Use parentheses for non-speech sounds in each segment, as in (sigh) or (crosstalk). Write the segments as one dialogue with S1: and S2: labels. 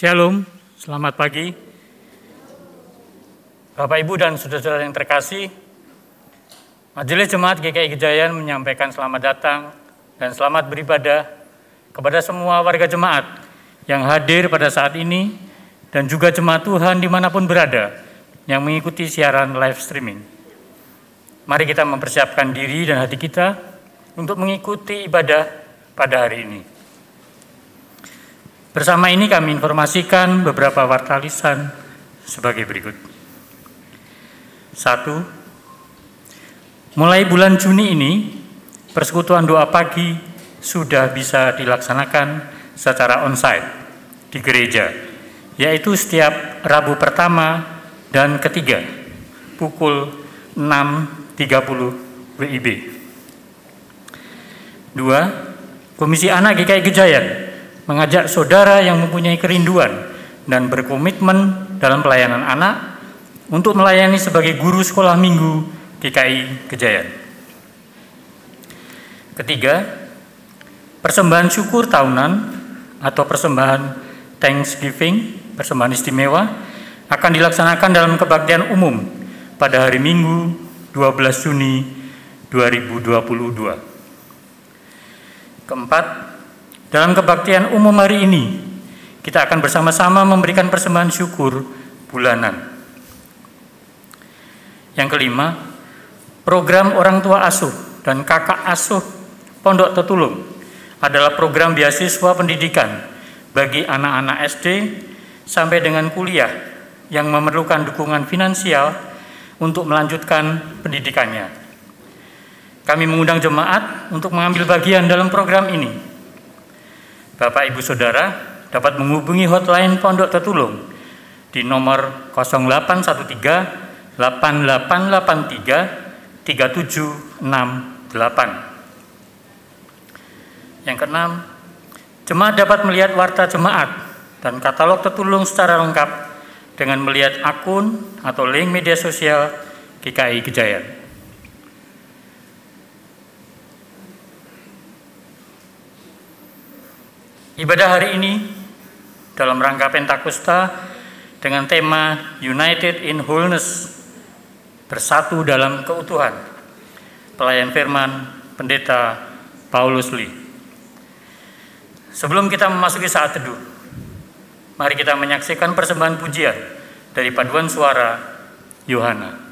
S1: Shalom, selamat pagi. Bapak, Ibu, dan saudara-saudara yang terkasih, Majelis Jemaat GKI Gejayan menyampaikan selamat datang dan selamat beribadah kepada semua warga jemaat yang hadir pada saat ini dan juga jemaat Tuhan di mana pun berada yang mengikuti siaran live streaming. Mari kita mempersiapkan diri dan hati kita untuk mengikuti ibadah pada hari ini. Bersama ini kami informasikan beberapa warta lisan sebagai berikut. Satu, mulai bulan Juni ini, persekutuan doa pagi sudah bisa dilaksanakan secara onsite di gereja, yaitu setiap Rabu pertama dan ketiga, pukul 6.30 WIB. Dua, Komisi Anak GKI Gejayan mengajak saudara yang mempunyai kerinduan dan berkomitmen dalam pelayanan anak untuk melayani sebagai guru sekolah minggu GKI Gejayan. Ketiga, persembahan syukur tahunan atau persembahan Thanksgiving, persembahan istimewa, akan dilaksanakan dalam kebaktian umum pada hari Minggu 12 Juni 2022. Keempat, dalam kebaktian umum hari ini, kita akan bersama-sama memberikan persembahan syukur bulanan. Yang kelima, program orang tua asuh dan kakak asuh Pondok Tetulung adalah program beasiswa pendidikan bagi anak-anak SD sampai dengan kuliah yang memerlukan dukungan finansial untuk melanjutkan pendidikannya. Kami mengundang jemaat untuk mengambil bagian dalam program ini Bapak Ibu Saudara dapat menghubungi hotline Pondok Tetulung di nomor 0813 8883 3768. Yang keenam, jemaat dapat melihat warta jemaat dan katalog Tetulung secara lengkap dengan melihat akun atau link media sosial GKI Gejayan. Ibadah hari ini dalam rangka Pentakosta dengan tema United in Wholeness, bersatu dalam keutuhan. Pelayan firman Pendeta Paulus Lee. Sebelum kita memasuki saat teduh, mari kita menyaksikan persembahan pujian dari paduan suara Yohana.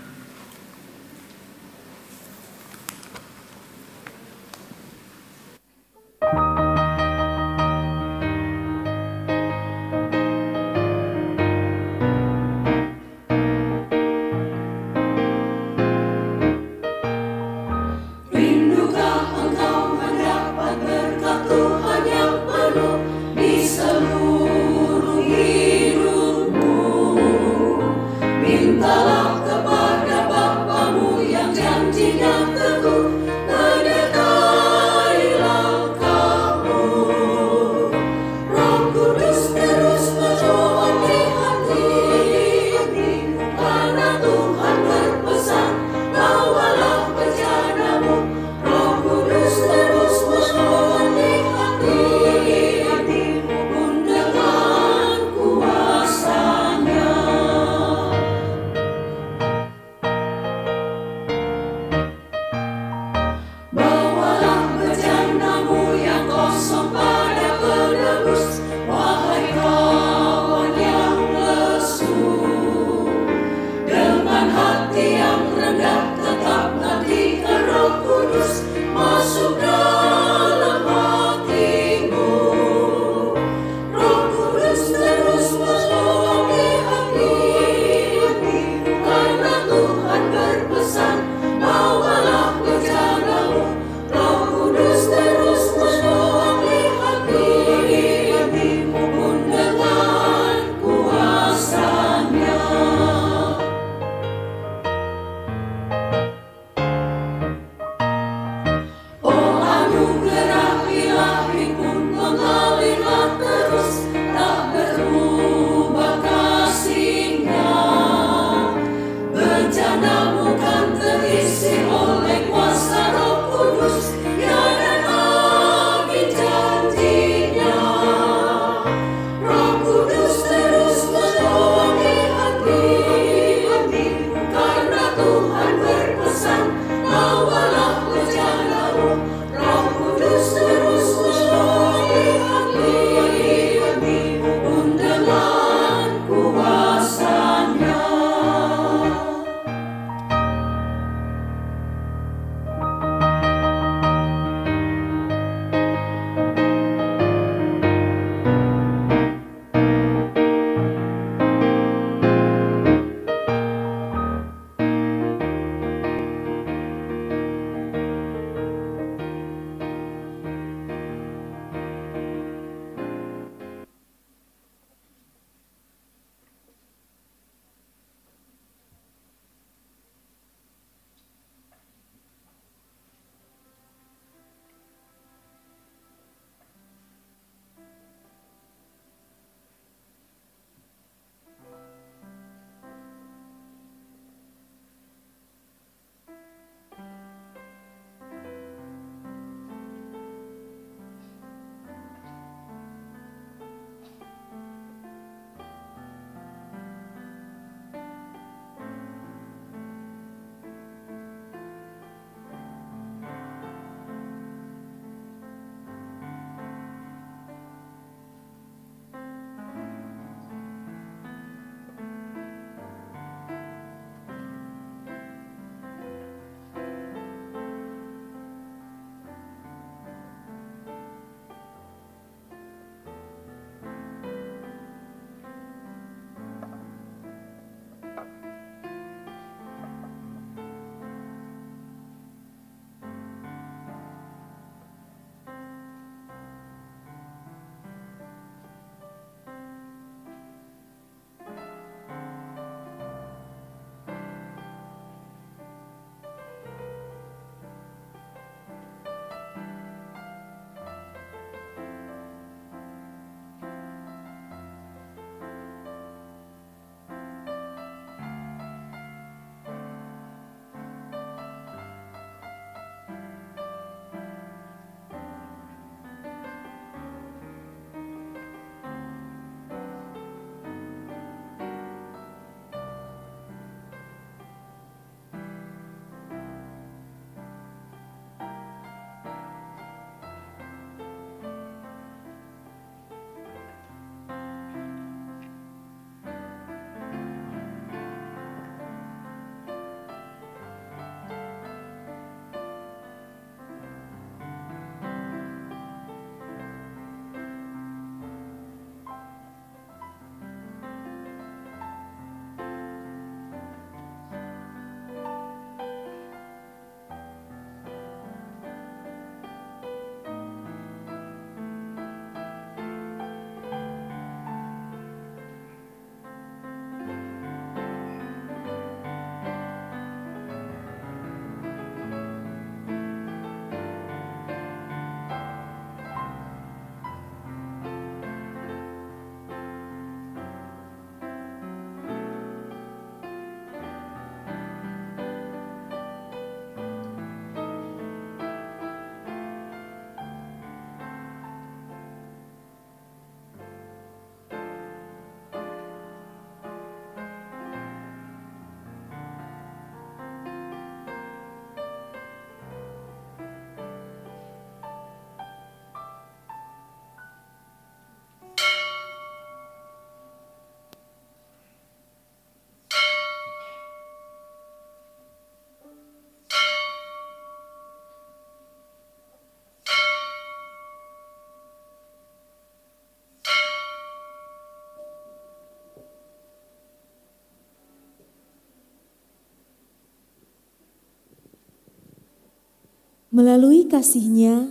S2: Melalui kasihnya,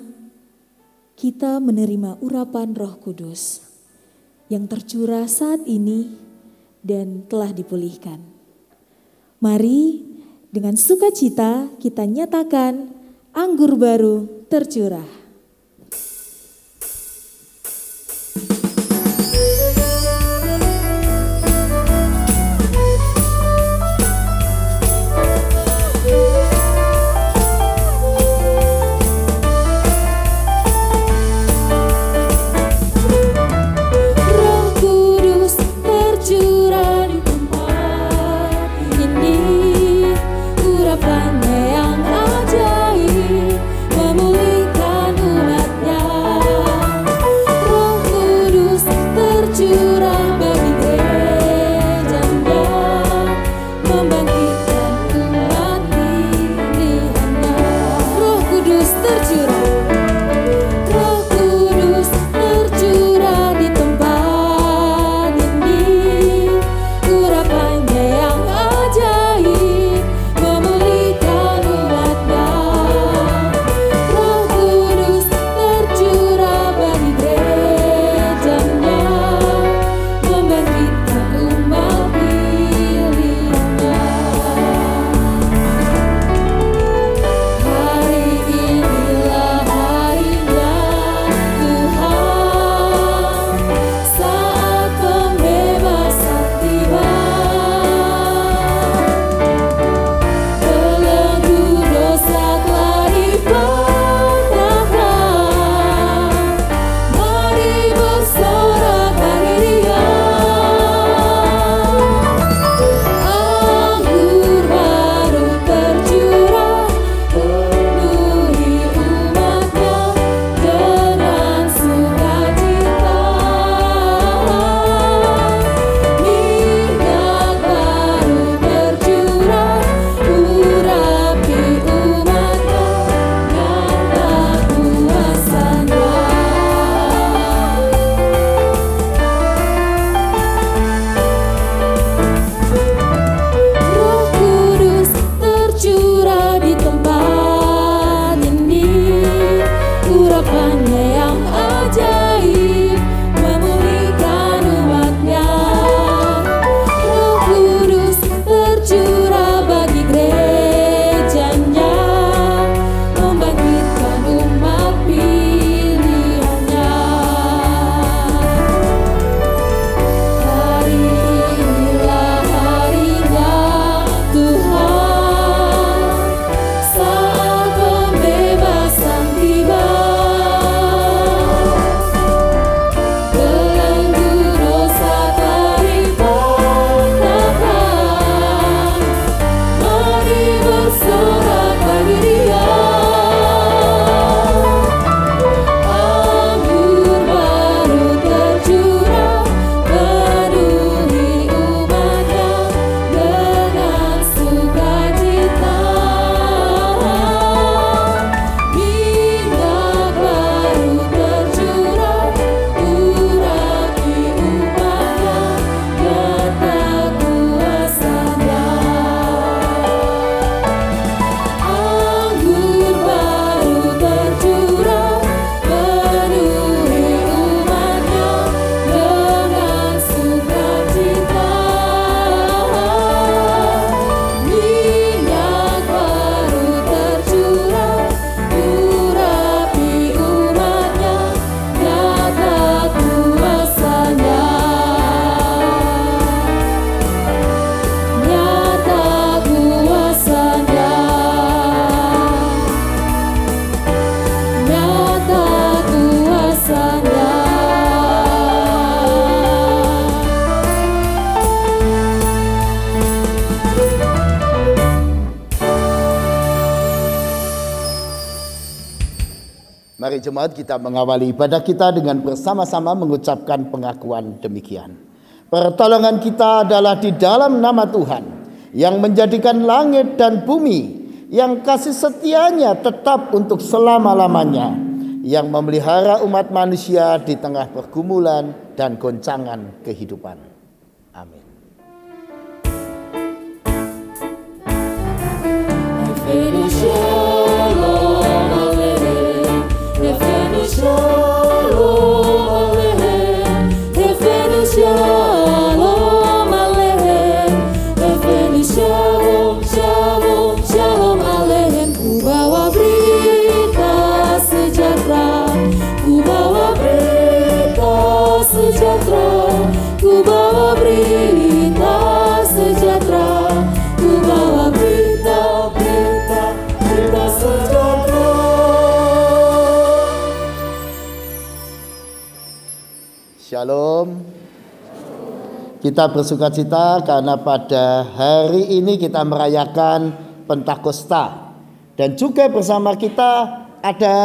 S2: kita menerima urapan roh kudus yang tercurah saat ini dan telah dipulihkan. Mari dengan sukacita kita nyatakan anggur baru tercurah.
S3: Jemaat kita mengawali ibadah kita dengan bersama-sama mengucapkan pengakuan demikian. Pertolongan kita adalah di dalam nama Tuhan yang menjadikan langit dan bumi yang kasih setianya tetap untuk selama-lamanya yang memelihara umat manusia di tengah pergumulan dan goncangan kehidupan. Amin. Kita bersuka cita karena pada hari ini kita merayakan Pentakosta. Dan juga bersama kita ada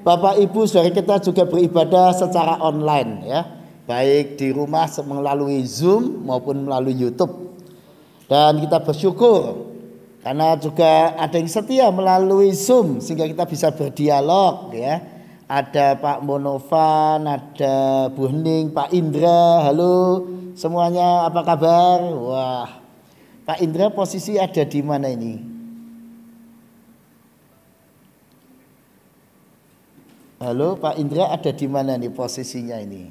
S3: Bapak Ibu saudara kita juga beribadah secara online ya. Baik di rumah melalui Zoom maupun melalui YouTube. Dan kita bersyukur karena juga ada yang setia melalui Zoom sehingga kita bisa berdialog ya ada Pak Monovan, ada Bu Hening, Pak Indra, halo semuanya apa kabar? Wah, Pak Indra posisi ada di mana ini? Halo Pak Indra ada di mana nih posisinya ini?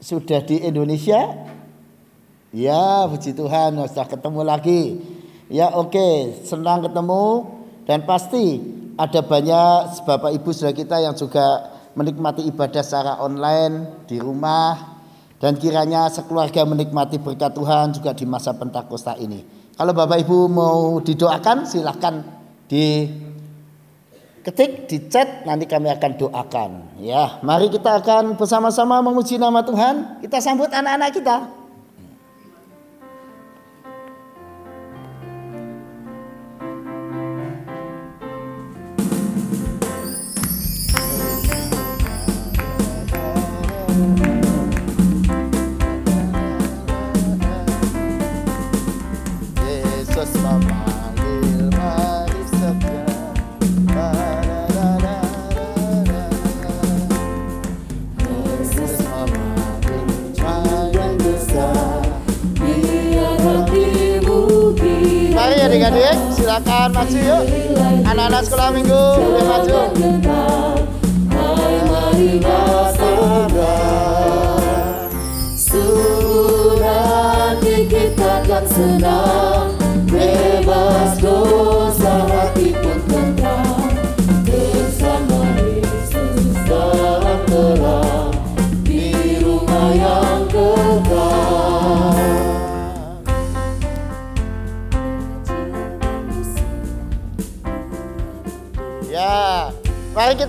S3: Sudah di Indonesia? Ya puji Tuhan sudah ketemu lagi. Ya oke senang ketemu dan pasti ada banyak Bapak Ibu saudara kita yang juga menikmati ibadah secara online di rumah dan kiranya sekeluarga menikmati berkat Tuhan juga di masa Pentakosta ini. Kalau Bapak Ibu mau didoakan silahkan di ketik di chat nanti kami akan doakan ya. Mari kita akan bersama-sama memuji nama Tuhan. Kita sambut anak-anak kita. Adik-adik silakan maju yuk. Anak-anak sekolah minggu boleh maju.
S2: Kan senang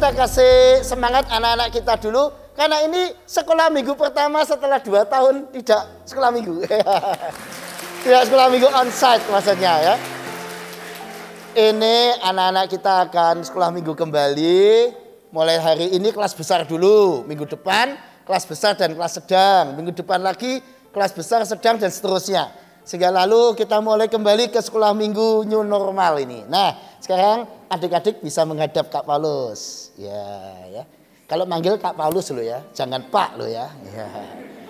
S3: kita kasih semangat anak-anak kita dulu karena ini sekolah minggu pertama setelah dua tahun tidak sekolah minggu. (laughs) tidak sekolah minggu onsite maksudnya ya. Ini anak-anak kita akan sekolah minggu kembali. Mulai hari ini kelas besar dulu, minggu depan kelas besar dan kelas sedang, minggu depan lagi kelas besar, sedang dan seterusnya. Sehingga lalu kita mulai kembali ke sekolah minggu new normal ini. Nah, sekarang adik-adik bisa menghadap Kak Paulus. Ya, ya. Kalau manggil Kak Paulus lo ya, jangan Pak lo ya. ya.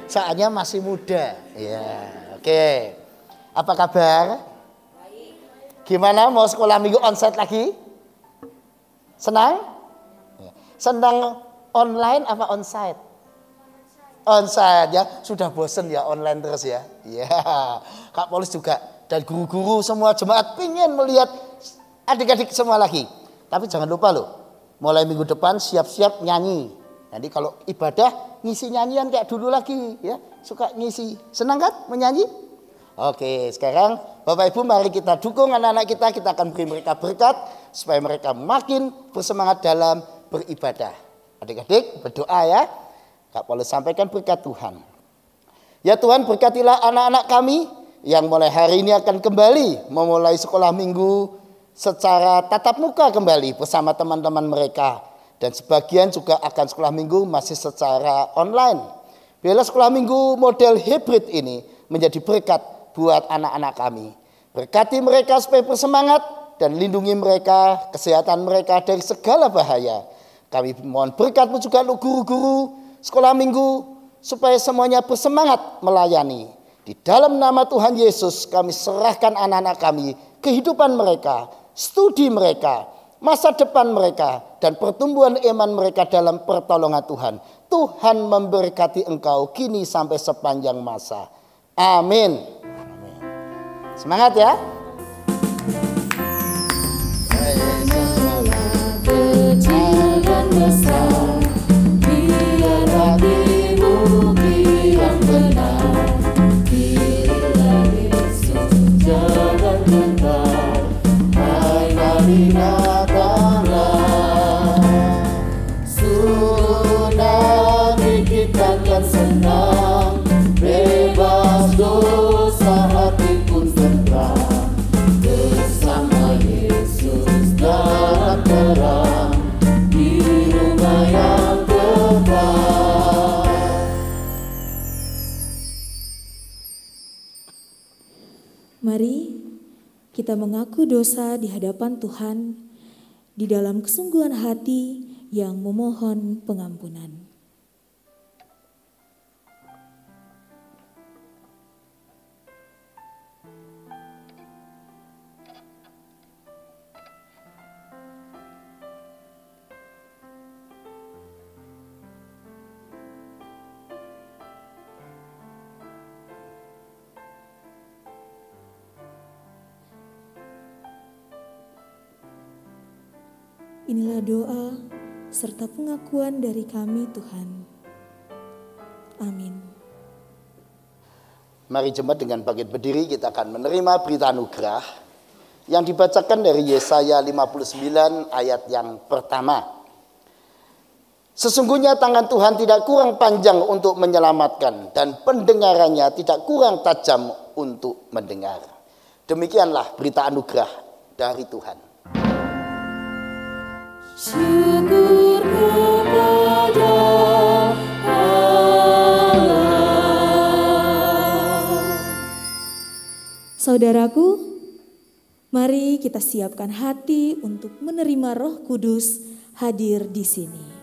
S3: Soalnya masih muda. Ya, oke. Apa kabar? Gimana mau sekolah minggu onsite lagi? Senang? Ya. Senang online apa onsite? Onsite ya, sudah bosen ya online terus ya. Ya, Kak Polis juga dan guru-guru semua jemaat pingin melihat adik-adik semua lagi. Tapi jangan lupa loh, mulai minggu depan siap-siap nyanyi. Nanti kalau ibadah ngisi nyanyian kayak dulu lagi ya, suka ngisi. Senang kan menyanyi? Oke, sekarang Bapak Ibu mari kita dukung anak-anak kita, kita akan beri mereka berkat supaya mereka makin bersemangat dalam beribadah. Adik-adik berdoa ya. Kak Paulus sampaikan berkat Tuhan. Ya Tuhan berkatilah anak-anak kami yang mulai hari ini akan kembali memulai sekolah minggu secara tatap muka kembali bersama teman-teman mereka. Dan sebagian juga akan sekolah minggu masih secara online. Bila sekolah minggu model hybrid ini menjadi berkat buat anak-anak kami. Berkati mereka supaya bersemangat dan lindungi mereka, kesehatan mereka dari segala bahaya. Kami mohon berkatmu juga untuk guru-guru sekolah minggu supaya semuanya bersemangat melayani. Di dalam nama Tuhan Yesus kami serahkan anak-anak kami, kehidupan mereka, studi mereka, masa depan mereka, dan pertumbuhan iman mereka dalam pertolongan Tuhan. Tuhan memberkati engkau kini sampai sepanjang masa. Amin. Semangat ya.
S2: besar
S3: Marina. Kita
S2: mengaku dosa di hadapan Tuhan di dalam kesungguhan hati yang memohon pengampunan. Inilah doa serta pengakuan dari kami Tuhan. Amin.
S3: Mari jemaat dengan bangkit berdiri kita akan menerima berita anugerah yang dibacakan dari Yesaya 59 ayat yang pertama. Sesungguhnya tangan Tuhan tidak kurang panjang untuk menyelamatkan dan pendengarannya tidak kurang tajam untuk mendengar. Demikianlah berita anugerah dari Tuhan.
S2: Saudaraku, mari kita siapkan hati untuk menerima Roh Kudus hadir di sini.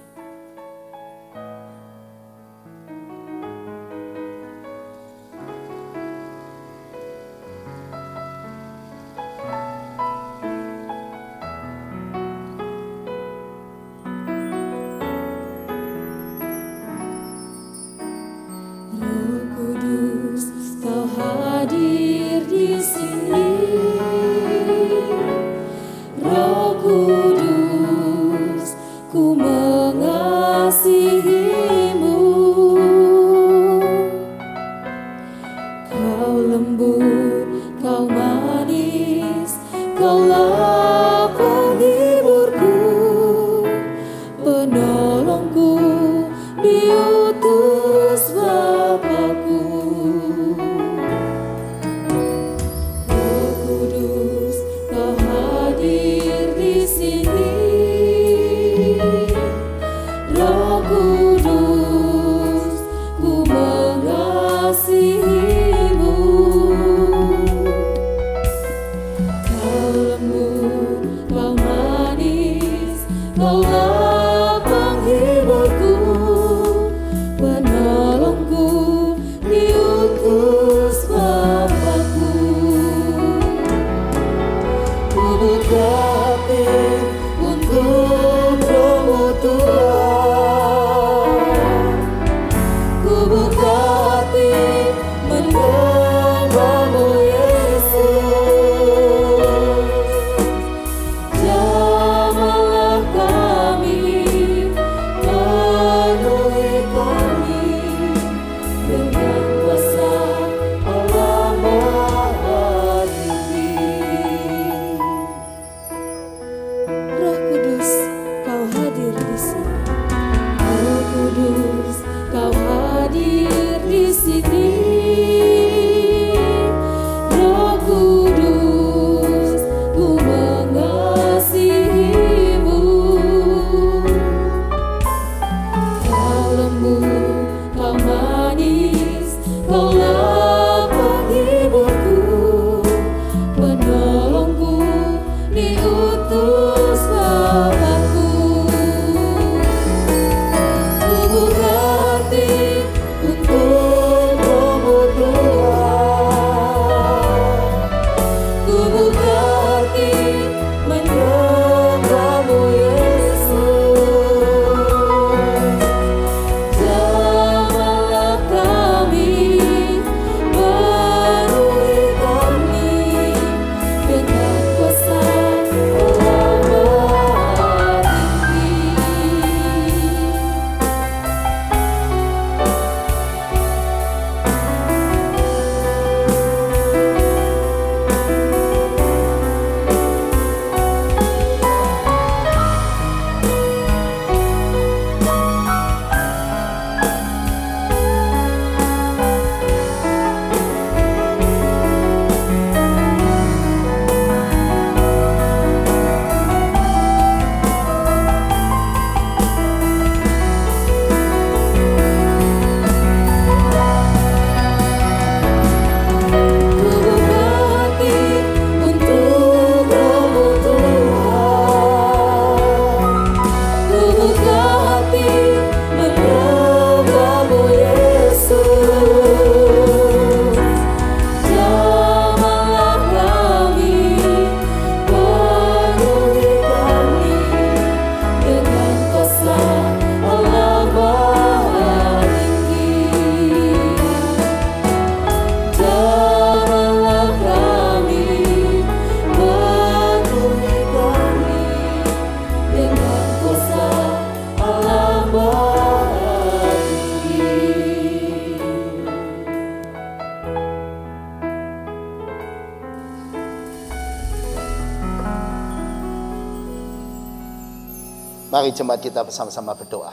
S3: Mari jemaat kita bersama-sama berdoa.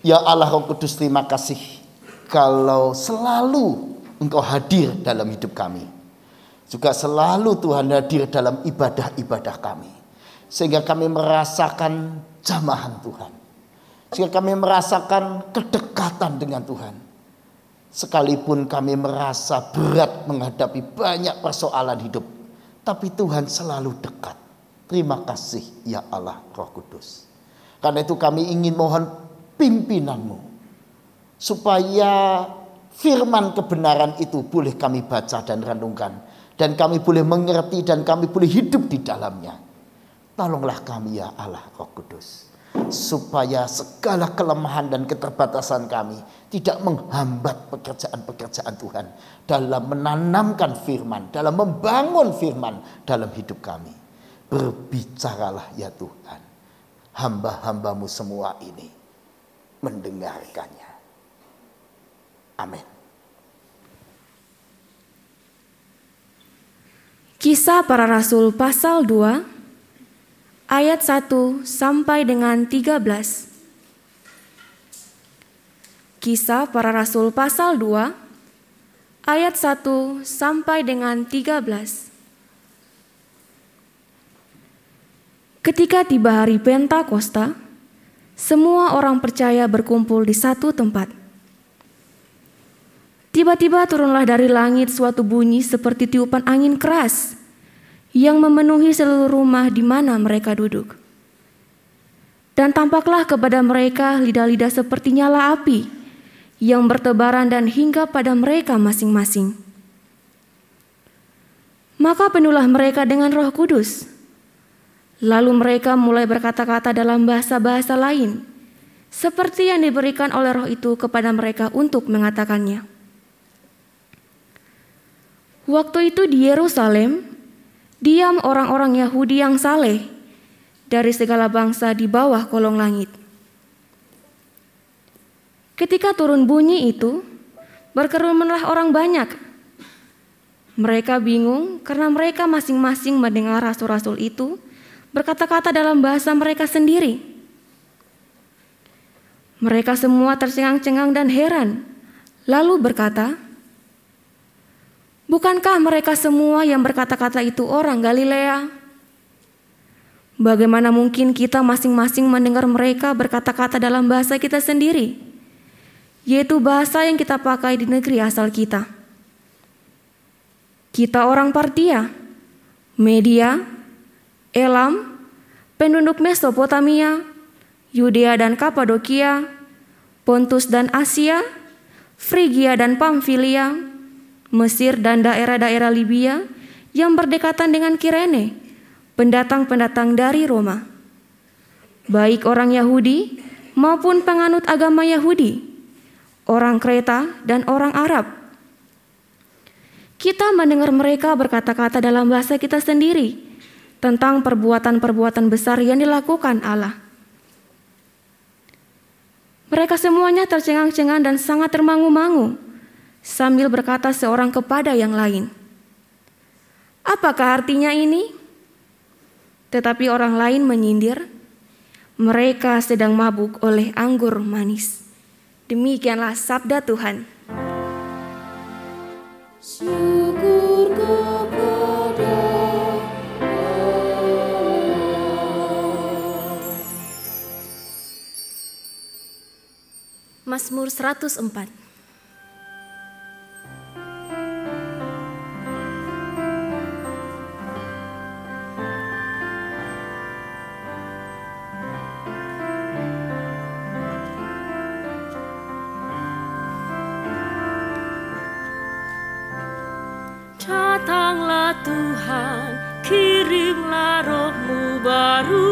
S3: Ya Allah Roh Kudus terima kasih kalau selalu Engkau hadir dalam hidup kami. Juga selalu Tuhan hadir dalam ibadah-ibadah kami. Sehingga kami merasakan jamahan Tuhan. Sehingga kami merasakan kedekatan dengan Tuhan. Sekalipun kami merasa berat menghadapi banyak persoalan hidup. Tapi Tuhan selalu dekat. Terima kasih ya Allah Roh Kudus. Karena itu kami ingin mohon pimpinanmu. Supaya firman kebenaran itu boleh kami baca dan renungkan. Dan kami boleh mengerti dan kami boleh hidup di dalamnya. Tolonglah kami ya Allah Roh Kudus supaya segala kelemahan dan keterbatasan kami tidak menghambat pekerjaan-pekerjaan Tuhan dalam menanamkan firman, dalam membangun firman dalam hidup kami. Berbicaralah ya Tuhan, hamba-hambamu semua ini mendengarkannya. Amin.
S4: Kisah para Rasul pasal 2 ayat 1 sampai dengan 13. Kisah para Rasul pasal 2 ayat 1 sampai dengan 13. Ketika tiba hari Pentakosta, semua orang percaya berkumpul di satu tempat. Tiba-tiba turunlah dari langit suatu bunyi seperti tiupan angin keras yang memenuhi seluruh rumah di mana mereka duduk. Dan tampaklah kepada mereka lidah-lidah seperti nyala api yang bertebaran dan hingga pada mereka masing-masing. Maka penuhlah mereka dengan roh kudus. Lalu mereka mulai berkata-kata dalam bahasa-bahasa lain, seperti yang diberikan oleh roh itu kepada mereka untuk mengatakannya. Waktu itu di Yerusalem, diam orang-orang Yahudi yang saleh dari segala bangsa di bawah kolong langit. Ketika turun bunyi itu, berkerumunlah orang banyak. Mereka bingung karena mereka masing-masing mendengar rasul-rasul itu berkata-kata dalam bahasa mereka sendiri. Mereka semua tercengang-cengang dan heran, lalu berkata, Bukankah mereka semua yang berkata-kata itu orang Galilea? Bagaimana mungkin kita masing-masing mendengar mereka berkata-kata dalam bahasa kita sendiri, yaitu bahasa yang kita pakai di negeri asal kita? Kita orang Partia, Media, Elam, penduduk Mesopotamia, Yudea dan Kapadokia, Pontus dan Asia, Frigia dan Pamfilia, Mesir dan daerah-daerah Libya yang berdekatan dengan Kirene, pendatang-pendatang dari Roma. Baik orang Yahudi maupun penganut agama Yahudi, orang Kreta dan orang Arab. Kita mendengar mereka berkata-kata dalam bahasa kita sendiri tentang perbuatan-perbuatan besar yang dilakukan Allah. Mereka semuanya tercengang-cengang dan sangat termangu-mangu sambil berkata seorang kepada yang lain, "Apakah artinya ini?" Tetapi orang lain menyindir, "Mereka sedang mabuk oleh anggur manis." Demikianlah sabda Tuhan.
S2: Syukur
S4: Mazmur 104
S5: Datanglah Tuhan, kirimlah rohmu baru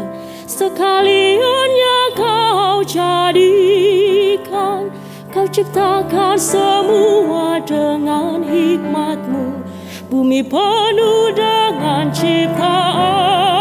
S5: Sekaliannya kau jadikan. Kau ciptakan semua dengan hikmatmu. Bumi penuh dengan ciptaanmu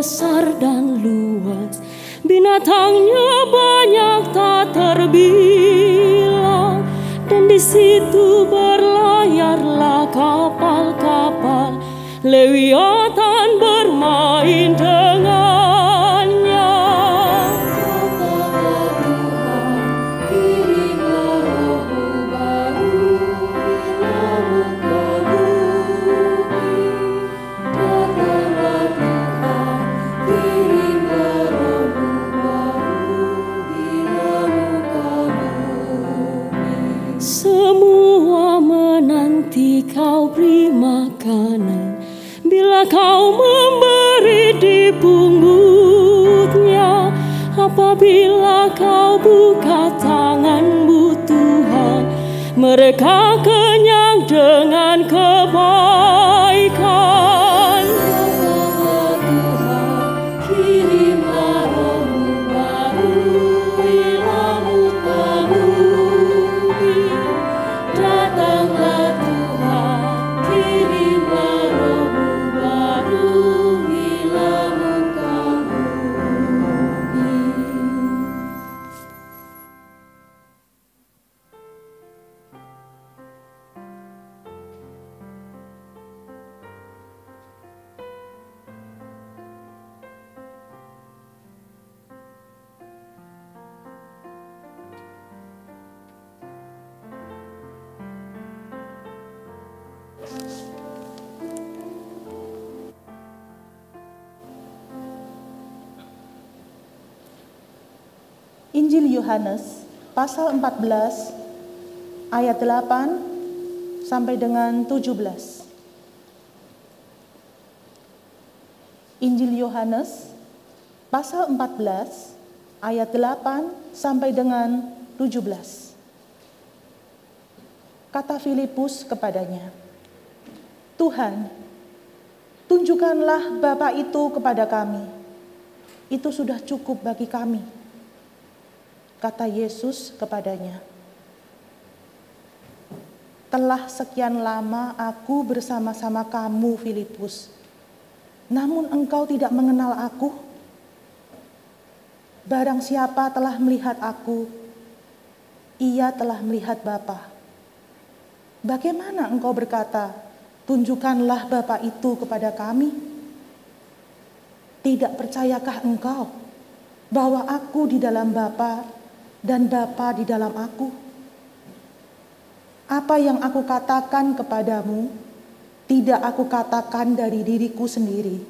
S5: besar dan luas. Binatangnya banyak tak terbilang. Dan di situ berlayarlah kapal-kapal. Lewiatan bermain kau memberi di pungutnya Apabila kau buka tanganmu Tuhan. Mereka kenyang dengan kebaikan
S6: pasal 14 ayat 8 sampai dengan 17. Injil Yohanes pasal 14 ayat 8 sampai dengan 17. Kata Filipus kepadanya, Tuhan, tunjukkanlah Bapa itu kepada kami. Itu sudah cukup bagi kami. Kata Yesus kepadanya, Telah sekian lama aku bersama-sama kamu, Filipus. Namun engkau tidak mengenal aku. Barang siapa telah melihat aku, ia telah melihat Bapa. Bagaimana engkau berkata, tunjukkanlah Bapa itu kepada kami? Tidak percayakah engkau bahwa aku di dalam Bapa dan Bapa di dalam aku? Apa yang aku katakan kepadamu, tidak aku katakan dari diriku sendiri.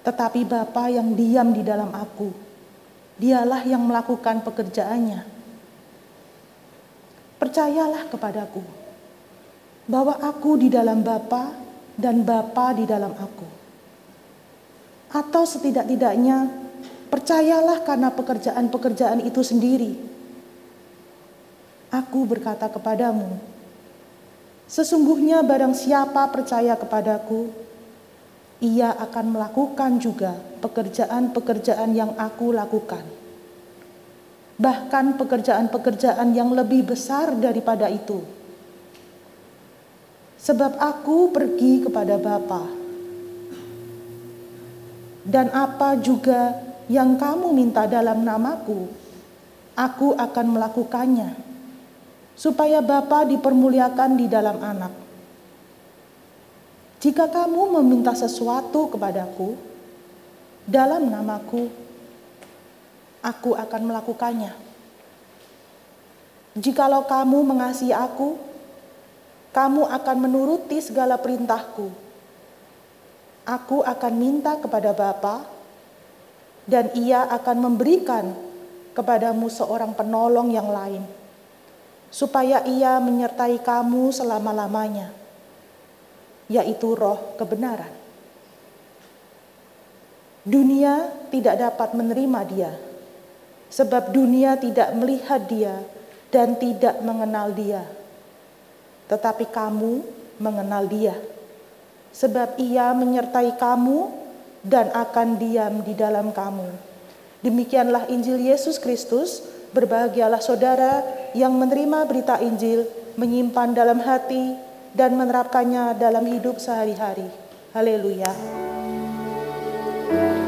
S6: Tetapi Bapa yang diam di dalam aku, dialah yang melakukan pekerjaannya. Percayalah kepadaku, bahwa aku di dalam Bapa dan Bapa di dalam aku. Atau setidak-tidaknya percayalah karena pekerjaan-pekerjaan itu sendiri. Aku berkata kepadamu, sesungguhnya barang siapa percaya kepadaku, ia akan melakukan juga pekerjaan-pekerjaan yang aku lakukan. Bahkan pekerjaan-pekerjaan yang lebih besar daripada itu. Sebab aku pergi kepada Bapa. Dan apa juga yang kamu minta dalam namaku, aku akan melakukannya, supaya Bapa dipermuliakan di dalam anak. Jika kamu meminta sesuatu kepadaku dalam namaku, aku akan melakukannya. Jikalau kamu mengasihi aku, kamu akan menuruti segala perintahku. Aku akan minta kepada Bapa, dan ia akan memberikan kepadamu seorang penolong yang lain, supaya ia menyertai kamu selama-lamanya, yaitu roh kebenaran. Dunia tidak dapat menerima dia, sebab dunia tidak melihat dia dan tidak mengenal dia. Tetapi kamu mengenal dia, sebab ia menyertai kamu dan akan diam di dalam kamu. Demikianlah Injil Yesus Kristus, berbahagialah saudara yang menerima berita Injil, menyimpan dalam hati, dan menerapkannya dalam hidup sehari-hari. Haleluya.
S3: Shalom.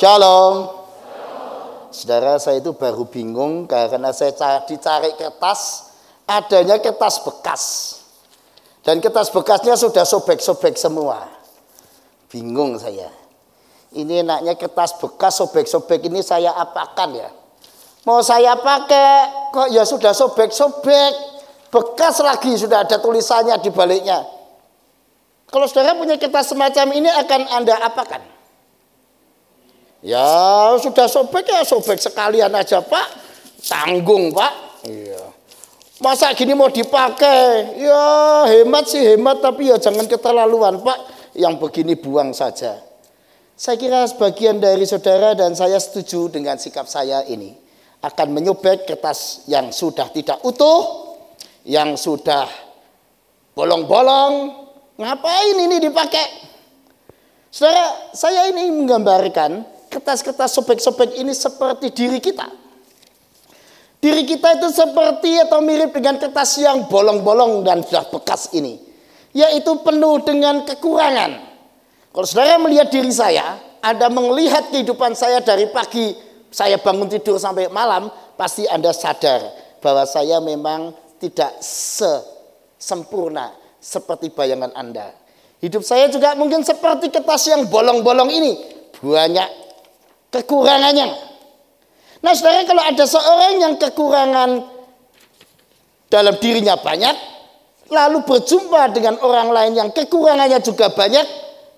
S3: Shalom. Saudara saya itu baru bingung karena saya ca- dicari kertas, adanya kertas bekas. Dan kertas bekasnya sudah sobek-sobek semua. Bingung saya. Ini enaknya kertas bekas sobek-sobek ini saya apakan ya? Mau saya pakai kok ya sudah sobek-sobek. Bekas lagi sudah ada tulisannya di baliknya. Kalau saudara punya kertas semacam ini akan Anda apakan? Ya sudah sobek ya sobek sekalian aja Pak. Tanggung Pak. Iya. Masa gini mau dipakai? Ya hemat sih hemat tapi ya jangan keterlaluan Pak. Yang begini buang saja. Saya kira sebagian dari saudara dan saya setuju dengan sikap saya ini. Akan menyobek kertas yang sudah tidak utuh. Yang sudah bolong-bolong. Ngapain ini dipakai? Saudara, saya ini menggambarkan kertas-kertas sobek-sobek ini seperti diri kita. Diri kita itu seperti atau mirip dengan kertas yang bolong-bolong dan sudah bekas ini. Yaitu penuh dengan kekurangan. Kalau saudara melihat diri saya, Anda melihat kehidupan saya dari pagi saya bangun tidur sampai malam, pasti Anda sadar bahwa saya memang tidak sesempurna seperti bayangan Anda. Hidup saya juga mungkin seperti kertas yang bolong-bolong ini. Banyak kekurangannya. Nah saudara kalau ada seorang yang kekurangan dalam dirinya banyak, lalu berjumpa dengan orang lain yang kekurangannya juga banyak,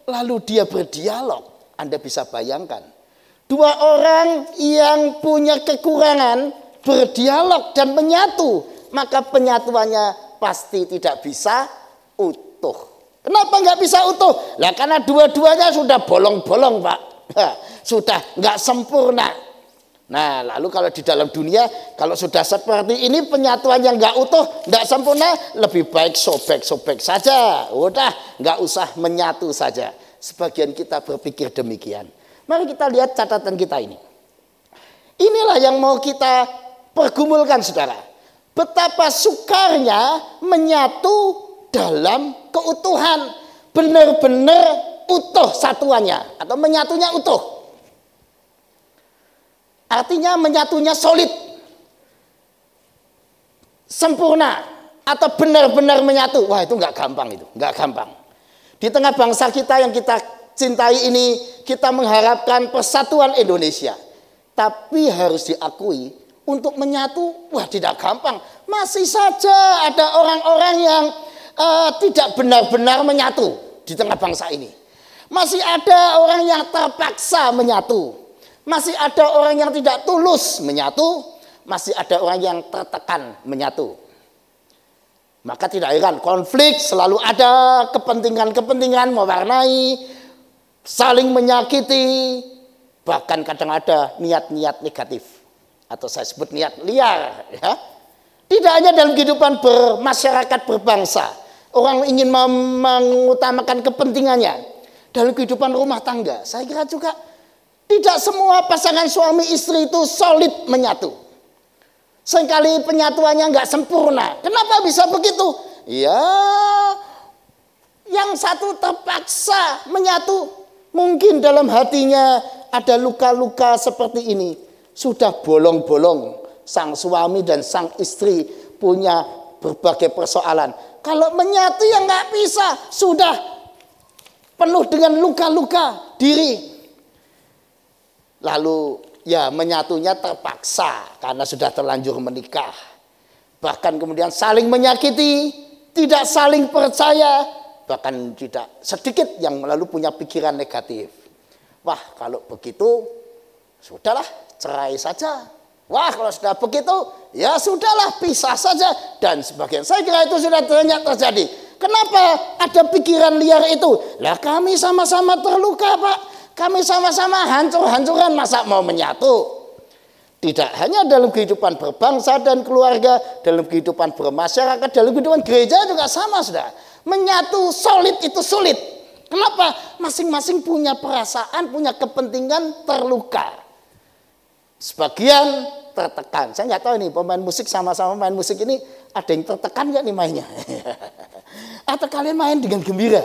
S3: lalu dia berdialog. Anda bisa bayangkan. Dua orang yang punya kekurangan berdialog dan menyatu, maka penyatuannya pasti tidak bisa utuh. Kenapa nggak bisa utuh? Lah karena dua-duanya sudah bolong-bolong pak, sudah nggak sempurna. Nah, lalu kalau di dalam dunia, kalau sudah seperti ini penyatuan yang nggak utuh, nggak sempurna, lebih baik sobek-sobek saja. Udah, nggak usah menyatu saja. Sebagian kita berpikir demikian. Mari kita lihat catatan kita ini. Inilah yang mau kita pergumulkan, saudara. Betapa sukarnya menyatu dalam keutuhan. Benar-benar utuh satuannya atau menyatunya utuh. Artinya menyatunya solid. Sempurna atau benar-benar menyatu. Wah, itu nggak gampang itu, nggak gampang. Di tengah bangsa kita yang kita cintai ini, kita mengharapkan persatuan Indonesia. Tapi harus diakui, untuk menyatu, wah tidak gampang. Masih saja ada orang-orang yang uh, tidak benar-benar menyatu di tengah bangsa ini. Masih ada orang yang terpaksa menyatu. Masih ada orang yang tidak tulus menyatu. Masih ada orang yang tertekan menyatu. Maka tidak heran konflik selalu ada kepentingan-kepentingan mewarnai, saling menyakiti, bahkan kadang ada niat-niat negatif. atau saya sebut niat liar ya. Tidak hanya dalam kehidupan bermasyarakat berbangsa, orang ingin mengutamakan kepentingannya dalam kehidupan rumah tangga. Saya kira juga tidak semua pasangan suami istri itu solid menyatu. Seringkali penyatuannya nggak sempurna. Kenapa bisa begitu? Ya, yang satu terpaksa menyatu. Mungkin dalam hatinya ada luka-luka seperti ini. Sudah bolong-bolong sang suami dan sang istri punya berbagai persoalan. Kalau menyatu yang nggak bisa, sudah penuh dengan luka-luka diri. Lalu ya menyatunya terpaksa karena sudah terlanjur menikah. Bahkan kemudian saling menyakiti, tidak saling percaya, bahkan tidak sedikit yang lalu punya pikiran negatif. Wah, kalau begitu sudahlah cerai saja. Wah, kalau sudah begitu ya sudahlah pisah saja dan sebagainya. Saya kira itu sudah banyak terjadi. Kenapa ada pikiran liar itu? Lah kami sama-sama terluka, Pak. Kami sama-sama hancur-hancuran masa mau menyatu. Tidak hanya dalam kehidupan berbangsa dan keluarga, dalam kehidupan bermasyarakat, dalam kehidupan gereja juga sama, sudah. Menyatu solid itu sulit. Kenapa? Masing-masing punya perasaan, punya kepentingan terluka. Sebagian tertekan. Saya nggak tahu nih pemain musik sama-sama main musik ini ada yang tertekan nggak nih mainnya? (laughs) Atau kalian main dengan gembira?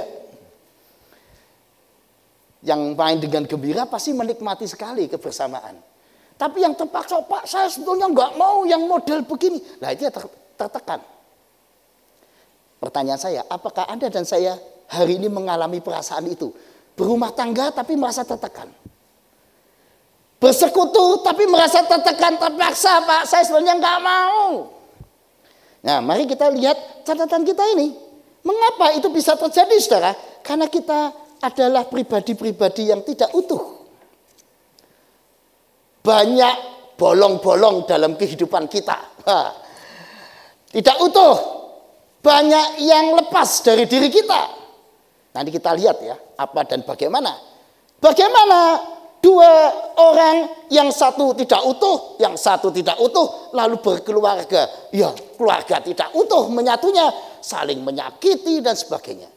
S3: Yang main dengan gembira pasti menikmati sekali kebersamaan. Tapi yang terpaksa, Pak saya sebetulnya nggak mau yang model begini. Nah itu ter tertekan. Pertanyaan saya, apakah Anda dan saya hari ini mengalami perasaan itu? Berumah tangga tapi merasa tertekan. Bersekutu tapi merasa tertekan, terpaksa Pak. Saya sebenarnya nggak mau. Nah mari kita lihat catatan kita ini. Mengapa itu bisa terjadi saudara? Karena kita adalah pribadi-pribadi yang tidak utuh. Banyak bolong-bolong dalam kehidupan kita. Tidak utuh. Banyak yang lepas dari diri kita. Nanti kita lihat ya, apa dan bagaimana. Bagaimana dua orang yang satu tidak utuh, yang satu tidak utuh, lalu berkeluarga. Ya, keluarga tidak utuh, menyatunya, saling menyakiti dan sebagainya.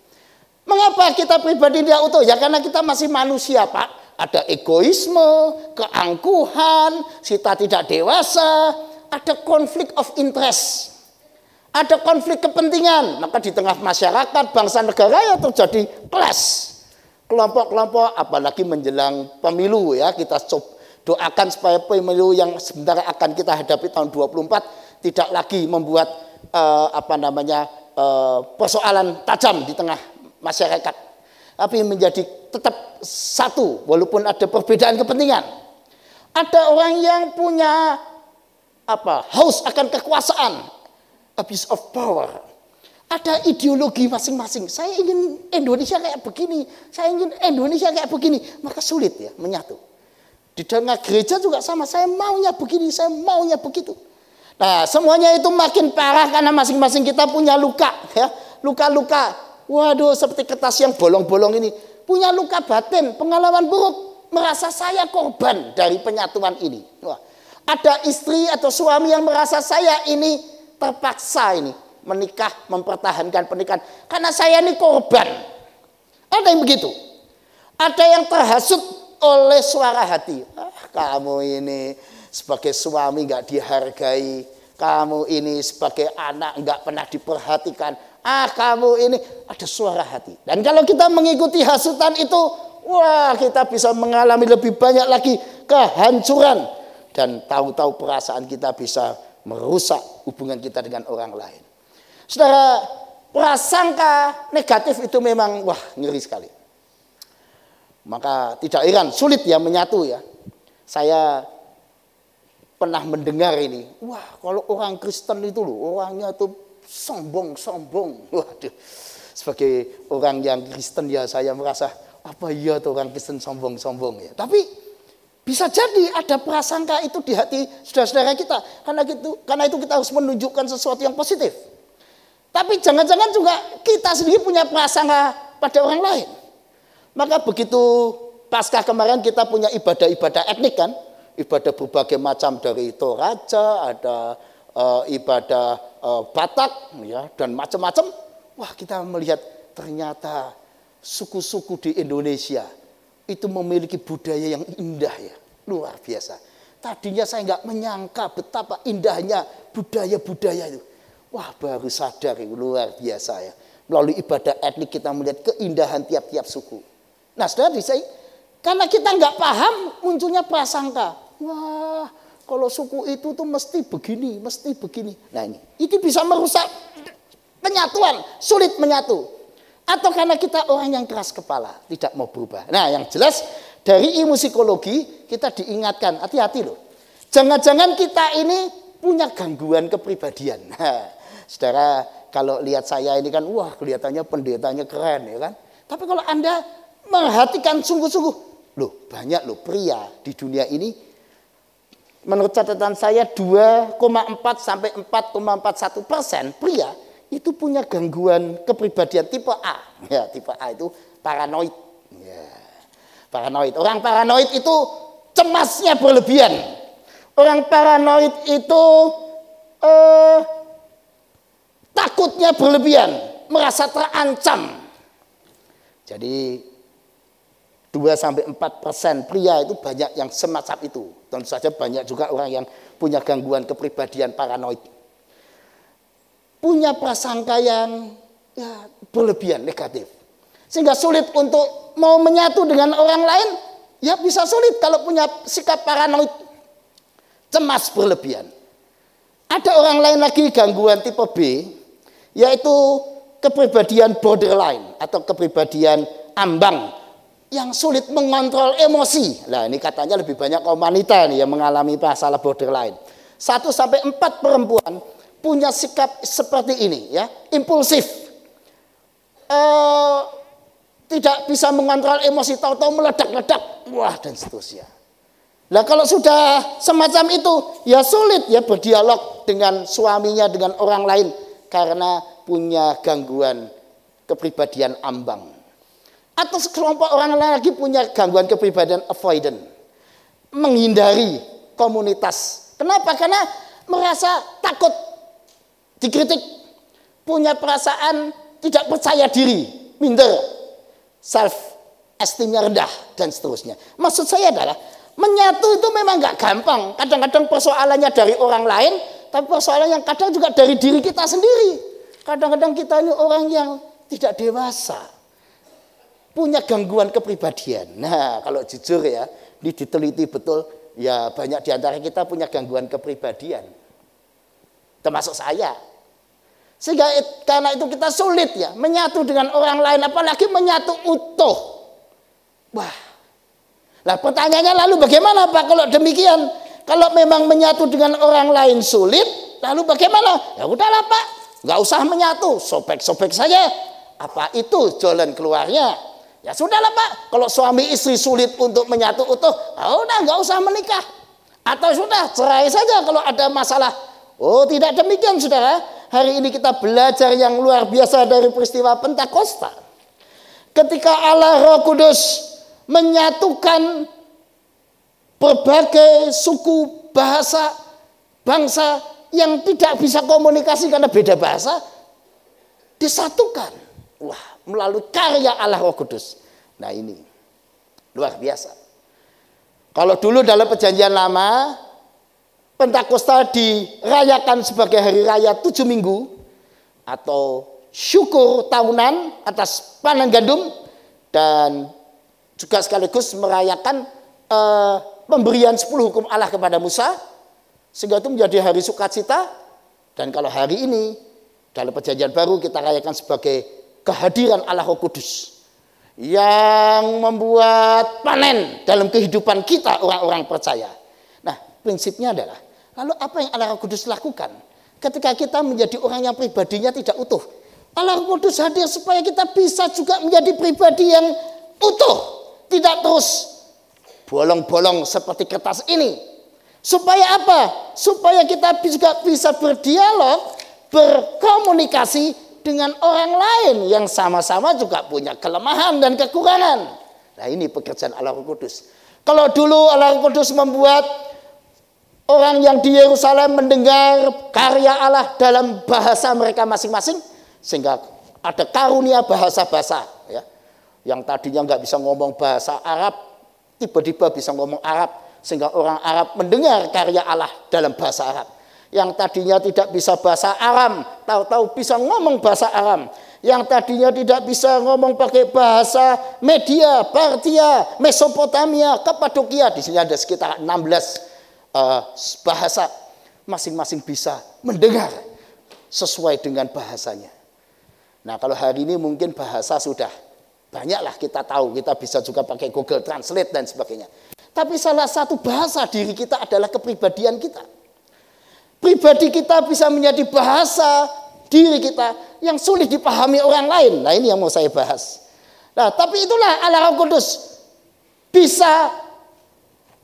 S3: Mengapa kita pribadi tidak utuh? Ya karena kita masih manusia, Pak. Ada egoisme, keangkuhan, kita tidak dewasa, ada konflik of interest. Ada konflik kepentingan, maka di tengah masyarakat, bangsa negara ya terjadi clash. Kelompok-kelompok apalagi menjelang pemilu ya, kita doakan supaya pemilu yang sebentar akan kita hadapi tahun 24 tidak lagi membuat uh, apa namanya uh, persoalan tajam di tengah masyarakat. Tapi menjadi tetap satu walaupun ada perbedaan kepentingan. Ada orang yang punya apa? haus akan kekuasaan, abuse of power. Ada ideologi masing-masing. Saya ingin Indonesia kayak begini, saya ingin Indonesia kayak begini, maka sulit ya menyatu. Di tengah gereja juga sama, saya maunya begini, saya maunya begitu. Nah, semuanya itu makin parah karena masing-masing kita punya luka, ya. Luka-luka. Waduh, seperti kertas yang bolong-bolong ini, punya luka batin, pengalaman buruk, merasa saya korban dari penyatuan ini. Wah, ada istri atau suami yang merasa saya ini terpaksa ini menikah, mempertahankan pernikahan. Karena saya ini korban. Ada yang begitu. Ada yang terhasut oleh suara hati. Ah, kamu ini sebagai suami nggak dihargai. Kamu ini sebagai anak nggak pernah diperhatikan. Ah kamu ini ada suara hati. Dan kalau kita mengikuti hasutan itu, wah kita bisa mengalami lebih banyak lagi kehancuran. Dan tahu-tahu perasaan kita bisa merusak hubungan kita dengan orang lain. Saudara, prasangka negatif itu memang wah ngeri sekali. Maka tidak heran sulit ya menyatu ya. Saya pernah mendengar ini, wah kalau orang Kristen itu loh orangnya tuh sombong sombong. (laughs) Waduh, sebagai orang yang Kristen ya saya merasa apa iya tuh orang Kristen sombong sombong ya. Tapi bisa jadi ada prasangka itu di hati saudara-saudara kita. Karena itu karena itu kita harus menunjukkan sesuatu yang positif. Tapi jangan-jangan juga kita sendiri punya prasangka pada orang lain. Maka begitu pasca kemarin kita punya ibadah-ibadah etnik kan. ibadah berbagai macam dari Toraja, ada eh, ibadah eh, Batak ya dan macam-macam. Wah, kita melihat ternyata suku-suku di Indonesia itu memiliki budaya yang indah ya, luar biasa. Tadinya saya nggak menyangka betapa indahnya budaya-budaya itu. Wah, baru sadar luar biasa ya. Melalui ibadah etnik kita melihat keindahan tiap-tiap suku. Nah, saudara saya karena kita nggak paham munculnya prasangka. Wah, kalau suku itu tuh mesti begini, mesti begini. Nah ini, itu bisa merusak penyatuan, sulit menyatu. Atau karena kita orang yang keras kepala, tidak mau berubah. Nah yang jelas dari ilmu psikologi kita diingatkan, hati-hati loh. Jangan-jangan kita ini punya gangguan kepribadian. (laughs) Saudara kalau lihat saya ini kan, wah kelihatannya pendetanya keren ya kan. Tapi kalau Anda merhatikan sungguh-sungguh, Loh, banyak loh pria di dunia ini menurut catatan saya 2,4 sampai 4,41 persen pria itu punya gangguan kepribadian tipe A. Ya, tipe A itu paranoid. Ya, paranoid. Orang paranoid itu cemasnya berlebihan. Orang paranoid itu eh, takutnya berlebihan, merasa terancam. Jadi 2 sampai 4 persen pria itu banyak yang semacam itu. Tentu saja banyak juga orang yang punya gangguan kepribadian paranoid. Punya prasangka yang ya, berlebihan negatif. Sehingga sulit untuk mau menyatu dengan orang lain. Ya bisa sulit kalau punya sikap paranoid. Cemas berlebihan. Ada orang lain lagi gangguan tipe B. Yaitu kepribadian borderline atau kepribadian ambang yang sulit mengontrol emosi. Nah ini katanya lebih banyak kaum wanita nih yang mengalami masalah borderline. Satu sampai empat perempuan punya sikap seperti ini ya, impulsif. Eh, tidak bisa mengontrol emosi, tahu-tahu meledak-ledak, wah dan seterusnya. Nah kalau sudah semacam itu, ya sulit ya berdialog dengan suaminya, dengan orang lain. Karena punya gangguan kepribadian ambang. Atau sekelompok orang lain lagi punya gangguan kepribadian avoidant. Menghindari komunitas. Kenapa? Karena merasa takut dikritik. Punya perasaan tidak percaya diri. Minder. Self esteemnya rendah dan seterusnya. Maksud saya adalah menyatu itu memang nggak gampang. Kadang-kadang persoalannya dari orang lain, tapi persoalan yang kadang juga dari diri kita sendiri. Kadang-kadang kita ini orang yang tidak dewasa punya gangguan kepribadian. Nah, kalau jujur ya, ini diteliti betul, ya banyak di antara kita punya gangguan kepribadian. Termasuk saya. Sehingga karena itu kita sulit ya menyatu dengan orang lain, apalagi menyatu utuh. Wah. Nah pertanyaannya lalu bagaimana Pak kalau demikian? Kalau memang menyatu dengan orang lain sulit, lalu bagaimana? Ya udahlah Pak, nggak usah menyatu, sobek-sobek saja. Apa itu jalan keluarnya? Ya sudahlah Pak, kalau suami istri sulit untuk menyatu utuh, ya udah nggak usah menikah. Atau sudah cerai saja kalau ada masalah. Oh tidak demikian saudara. Hari ini kita belajar yang luar biasa dari peristiwa Pentakosta. Ketika Allah Roh Kudus menyatukan berbagai suku, bahasa, bangsa yang tidak bisa komunikasi karena beda bahasa, disatukan. Wah, melalui karya Allah Roh Kudus. Nah ini luar biasa. Kalau dulu dalam perjanjian lama, Pentakosta dirayakan sebagai hari raya tujuh minggu atau syukur tahunan atas panen gandum dan juga sekaligus merayakan uh, pemberian sepuluh hukum Allah kepada Musa sehingga itu menjadi hari sukacita dan kalau hari ini dalam perjanjian baru kita rayakan sebagai kehadiran Allah Roh Kudus yang membuat panen dalam kehidupan kita orang-orang percaya. Nah, prinsipnya adalah lalu apa yang Allah Roh Kudus lakukan ketika kita menjadi orang yang pribadinya tidak utuh? Allah Roh Kudus hadir supaya kita bisa juga menjadi pribadi yang utuh, tidak terus bolong-bolong seperti kertas ini. Supaya apa? Supaya kita juga bisa berdialog, berkomunikasi dengan orang lain yang sama-sama juga punya kelemahan dan kekurangan. Nah ini pekerjaan Allah Kudus. Kalau dulu Allah Kudus membuat orang yang di Yerusalem mendengar karya Allah dalam bahasa mereka masing-masing sehingga ada karunia bahasa-bahasa ya. Yang tadinya nggak bisa ngomong bahasa Arab tiba-tiba bisa ngomong Arab sehingga orang Arab mendengar karya Allah dalam bahasa Arab. Yang tadinya tidak bisa bahasa Aram, tahu-tahu bisa ngomong bahasa Aram. Yang tadinya tidak bisa ngomong pakai bahasa Media, Partia, Mesopotamia, Kapadokia. Di sini ada sekitar 16 uh, bahasa. Masing-masing bisa mendengar sesuai dengan bahasanya. Nah kalau hari ini mungkin bahasa sudah banyaklah kita tahu. Kita bisa juga pakai Google Translate dan sebagainya. Tapi salah satu bahasa diri kita adalah kepribadian kita. Pribadi kita bisa menjadi bahasa diri kita yang sulit dipahami orang lain. Nah ini yang mau saya bahas. Nah tapi itulah Allah Roh Kudus bisa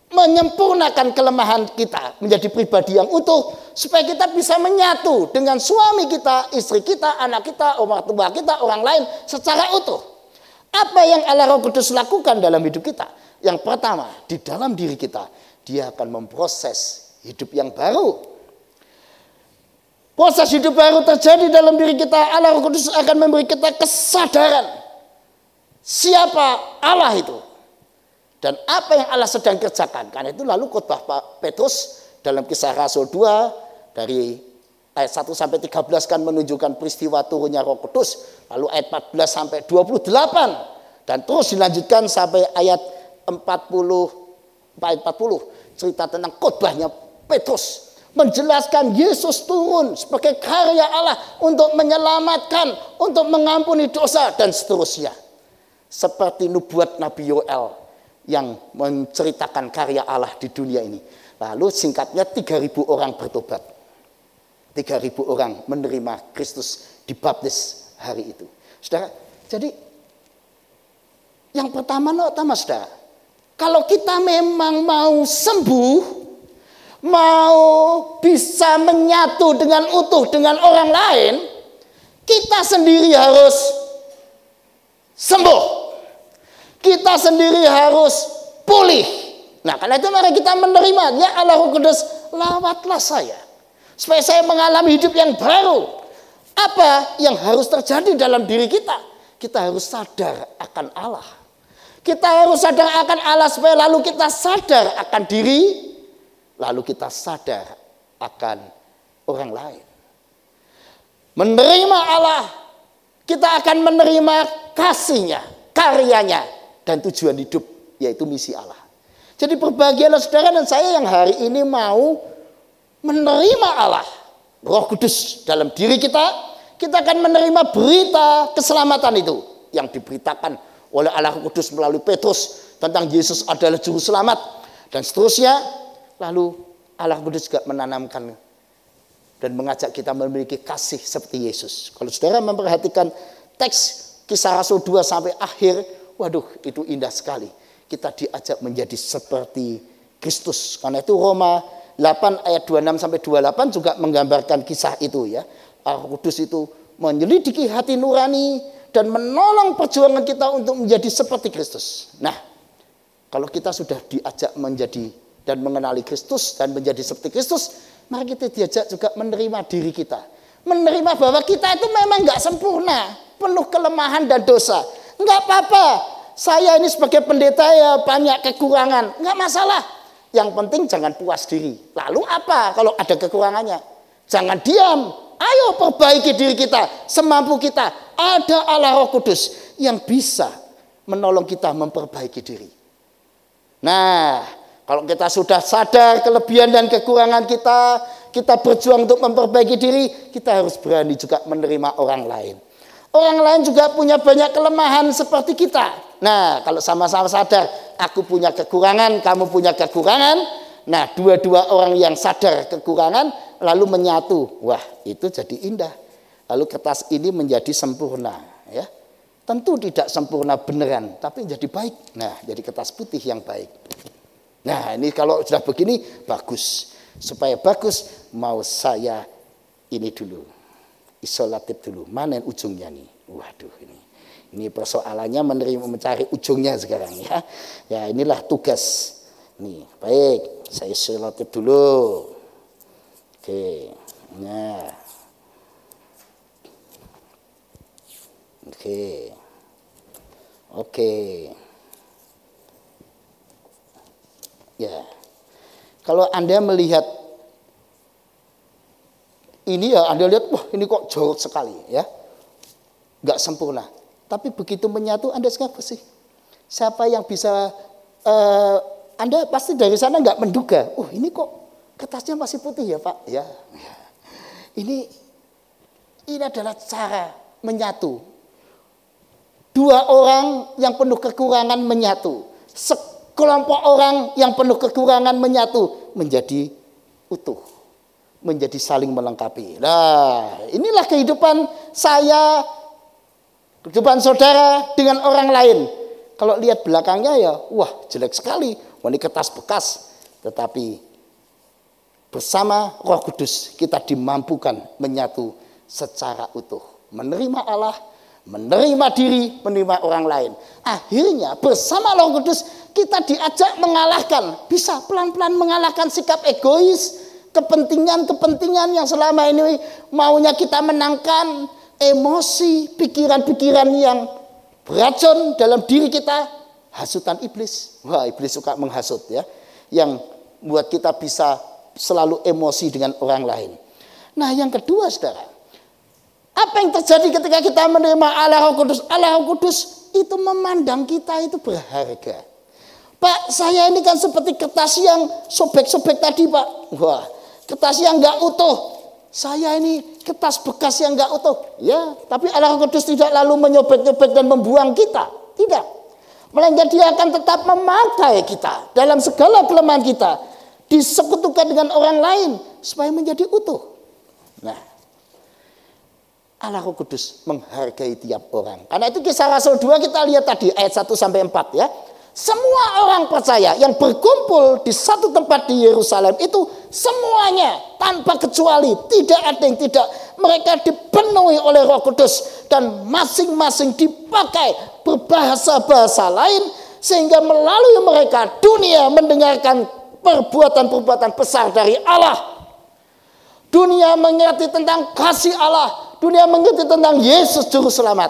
S3: menyempurnakan kelemahan kita menjadi pribadi yang utuh supaya kita bisa menyatu dengan suami kita, istri kita, anak kita, orang tua kita, orang lain secara utuh. Apa yang Allah Roh Kudus lakukan dalam hidup kita? Yang pertama, di dalam diri kita, dia akan memproses hidup yang baru. Proses hidup baru terjadi dalam diri kita. Allah Roh Kudus akan memberi kita kesadaran. Siapa Allah itu. Dan apa yang Allah sedang kerjakan. Karena itu lalu khotbah Petrus dalam kisah Rasul 2 dari ayat 1 sampai 13 kan menunjukkan peristiwa turunnya Roh Kudus. Lalu ayat 14 sampai 28 dan terus dilanjutkan sampai ayat 40 ayat 40 cerita tentang khotbahnya Petrus menjelaskan Yesus turun sebagai karya Allah untuk menyelamatkan, untuk mengampuni dosa dan seterusnya. Seperti nubuat Nabi Yoel yang menceritakan karya Allah di dunia ini. Lalu singkatnya 3000 orang bertobat. 3000 orang menerima Kristus dibaptis hari itu. Saudara, jadi yang pertama no, pertama saudara, kalau kita memang mau sembuh, mau bisa menyatu dengan utuh dengan orang lain, kita sendiri harus sembuh. Kita sendiri harus pulih. Nah, karena itu mari kita menerima ya Allah Kudus, lawatlah saya supaya saya mengalami hidup yang baru. Apa yang harus terjadi dalam diri kita? Kita harus sadar akan Allah. Kita harus sadar akan Allah supaya lalu kita sadar akan diri lalu kita sadar akan orang lain. Menerima Allah, kita akan menerima kasihnya, karyanya, dan tujuan hidup, yaitu misi Allah. Jadi berbahagialah saudara dan saya yang hari ini mau menerima Allah, roh kudus dalam diri kita, kita akan menerima berita keselamatan itu yang diberitakan oleh Allah Kudus melalui Petrus tentang Yesus adalah juru selamat dan seterusnya Lalu Allah Kudus juga menanamkan dan mengajak kita memiliki kasih seperti Yesus. Kalau saudara memperhatikan teks kisah Rasul 2 sampai akhir, waduh itu indah sekali. Kita diajak menjadi seperti Kristus. Karena itu Roma 8 ayat 26 sampai 28 juga menggambarkan kisah itu ya. Allah Kudus itu menyelidiki hati nurani dan menolong perjuangan kita untuk menjadi seperti Kristus. Nah, kalau kita sudah diajak menjadi dan mengenali Kristus dan menjadi seperti Kristus, mari kita diajak juga menerima diri kita. Menerima bahwa kita itu memang nggak sempurna, penuh kelemahan dan dosa. Nggak apa-apa, saya ini sebagai pendeta ya banyak kekurangan, nggak masalah. Yang penting jangan puas diri. Lalu apa kalau ada kekurangannya? Jangan diam, ayo perbaiki diri kita semampu kita. Ada Allah Roh Kudus yang bisa menolong kita memperbaiki diri. Nah, kalau kita sudah sadar kelebihan dan kekurangan kita, kita berjuang untuk memperbaiki diri, kita harus berani juga menerima orang lain. Orang lain juga punya banyak kelemahan seperti kita. Nah, kalau sama-sama sadar, aku punya kekurangan, kamu punya kekurangan. Nah, dua-dua orang yang sadar kekurangan lalu menyatu. Wah, itu jadi indah. Lalu kertas ini menjadi sempurna, ya. Tentu tidak sempurna beneran, tapi jadi baik. Nah, jadi kertas putih yang baik. Nah ini kalau sudah begini bagus. Supaya bagus mau saya ini dulu. Isolatif dulu. Mana ujungnya nih? Waduh ini. Ini persoalannya menerima mencari ujungnya sekarang ya. Ya inilah tugas. Nih, baik. Saya selotip dulu. Oke. Nah. Oke. Oke. Ya. Kalau Anda melihat ini ya Anda lihat wah ini kok jorok sekali ya. Enggak sempurna. Tapi begitu menyatu Anda sekarang bersih. Siapa yang bisa eh, Anda pasti dari sana nggak menduga, oh ini kok kertasnya masih putih ya Pak? Ya. Ini ini adalah cara menyatu. Dua orang yang penuh kekurangan menyatu. Sekelompok orang yang penuh kekurangan menyatu menjadi utuh menjadi saling melengkapi. Nah, inilah kehidupan saya, kehidupan saudara dengan orang lain. Kalau lihat belakangnya ya, wah jelek sekali. Wah, ini kertas bekas. Tetapi bersama Roh Kudus kita dimampukan menyatu secara utuh. Menerima Allah, menerima diri, menerima orang lain. Akhirnya bersama Roh Kudus kita diajak mengalahkan, bisa pelan-pelan mengalahkan sikap egois, kepentingan-kepentingan yang selama ini maunya kita menangkan, emosi, pikiran-pikiran yang beracun dalam diri kita, hasutan iblis. Wah, iblis suka menghasut ya. Yang buat kita bisa selalu emosi dengan orang lain. Nah, yang kedua Saudara, apa yang terjadi ketika kita menerima Allah Roh Kudus? Allah Roh Kudus itu memandang kita itu berharga. Pak, saya ini kan seperti kertas yang sobek-sobek tadi, Pak. Wah, kertas yang enggak utuh. Saya ini kertas bekas yang enggak utuh. Ya, tapi Allah Kudus tidak lalu menyobek-nyobek dan membuang kita. Tidak. Melainkan dia akan tetap memakai kita dalam segala kelemahan kita. Disekutukan dengan orang lain supaya menjadi utuh. Nah, Allah Kudus menghargai tiap orang. Karena itu kisah Rasul 2 kita lihat tadi ayat 1 sampai 4 ya. Semua orang percaya yang berkumpul di satu tempat di Yerusalem itu semuanya tanpa kecuali tidak ada yang tidak mereka dipenuhi oleh Roh Kudus dan masing-masing dipakai berbahasa-bahasa lain sehingga melalui mereka dunia mendengarkan perbuatan-perbuatan besar dari Allah. Dunia mengerti tentang kasih Allah, dunia mengerti tentang Yesus juru selamat.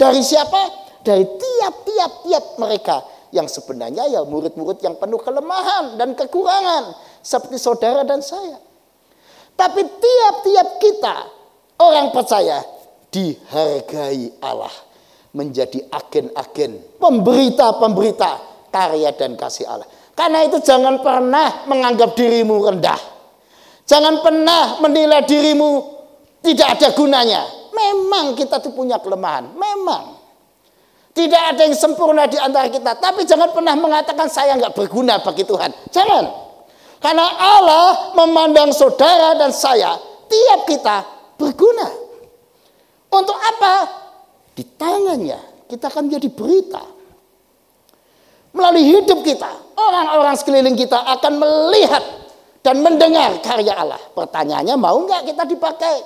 S3: Dari siapa? Dari tiap-tiap tiap mereka yang sebenarnya ya murid-murid yang penuh kelemahan dan kekurangan seperti saudara dan saya. Tapi tiap-tiap kita orang percaya dihargai Allah menjadi agen-agen pemberita-pemberita karya dan kasih Allah. Karena itu jangan pernah menganggap dirimu rendah. Jangan pernah menilai dirimu tidak ada gunanya. Memang kita tuh punya kelemahan, memang. Tidak ada yang sempurna di antara kita. Tapi jangan pernah mengatakan saya nggak berguna bagi Tuhan. Jangan. Karena Allah memandang saudara dan saya, tiap kita berguna. Untuk apa? Di tangannya kita akan menjadi berita. Melalui hidup kita, orang-orang sekeliling kita akan melihat dan mendengar karya Allah. Pertanyaannya mau nggak kita dipakai?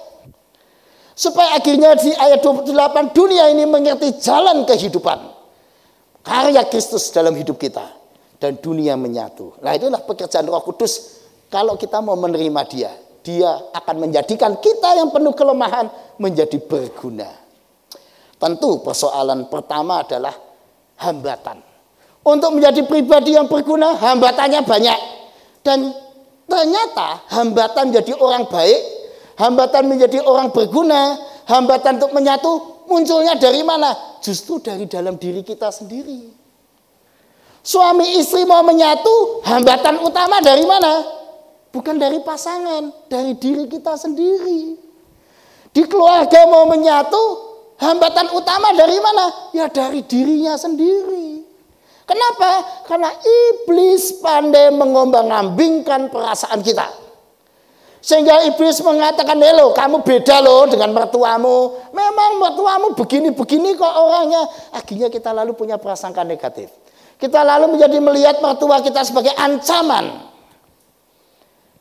S3: Supaya akhirnya di ayat 28 dunia ini mengerti jalan kehidupan. Karya Kristus dalam hidup kita. Dan dunia menyatu. Nah itulah pekerjaan roh kudus. Kalau kita mau menerima dia. Dia akan menjadikan kita yang penuh kelemahan menjadi berguna. Tentu persoalan pertama adalah hambatan. Untuk menjadi pribadi yang berguna hambatannya banyak. Dan ternyata hambatan menjadi orang baik hambatan menjadi orang berguna, hambatan untuk menyatu munculnya dari mana? Justru dari dalam diri kita sendiri. Suami istri mau menyatu, hambatan utama dari mana? Bukan dari pasangan, dari diri kita sendiri. Di keluarga mau menyatu, hambatan utama dari mana? Ya dari dirinya sendiri. Kenapa? Karena iblis pandai mengombang-ambingkan perasaan kita. Sehingga iblis mengatakan, "Halo, kamu beda loh dengan mertuamu. Memang mertuamu begini-begini kok orangnya." Akhirnya kita lalu punya prasangka negatif. Kita lalu menjadi melihat mertua kita sebagai ancaman.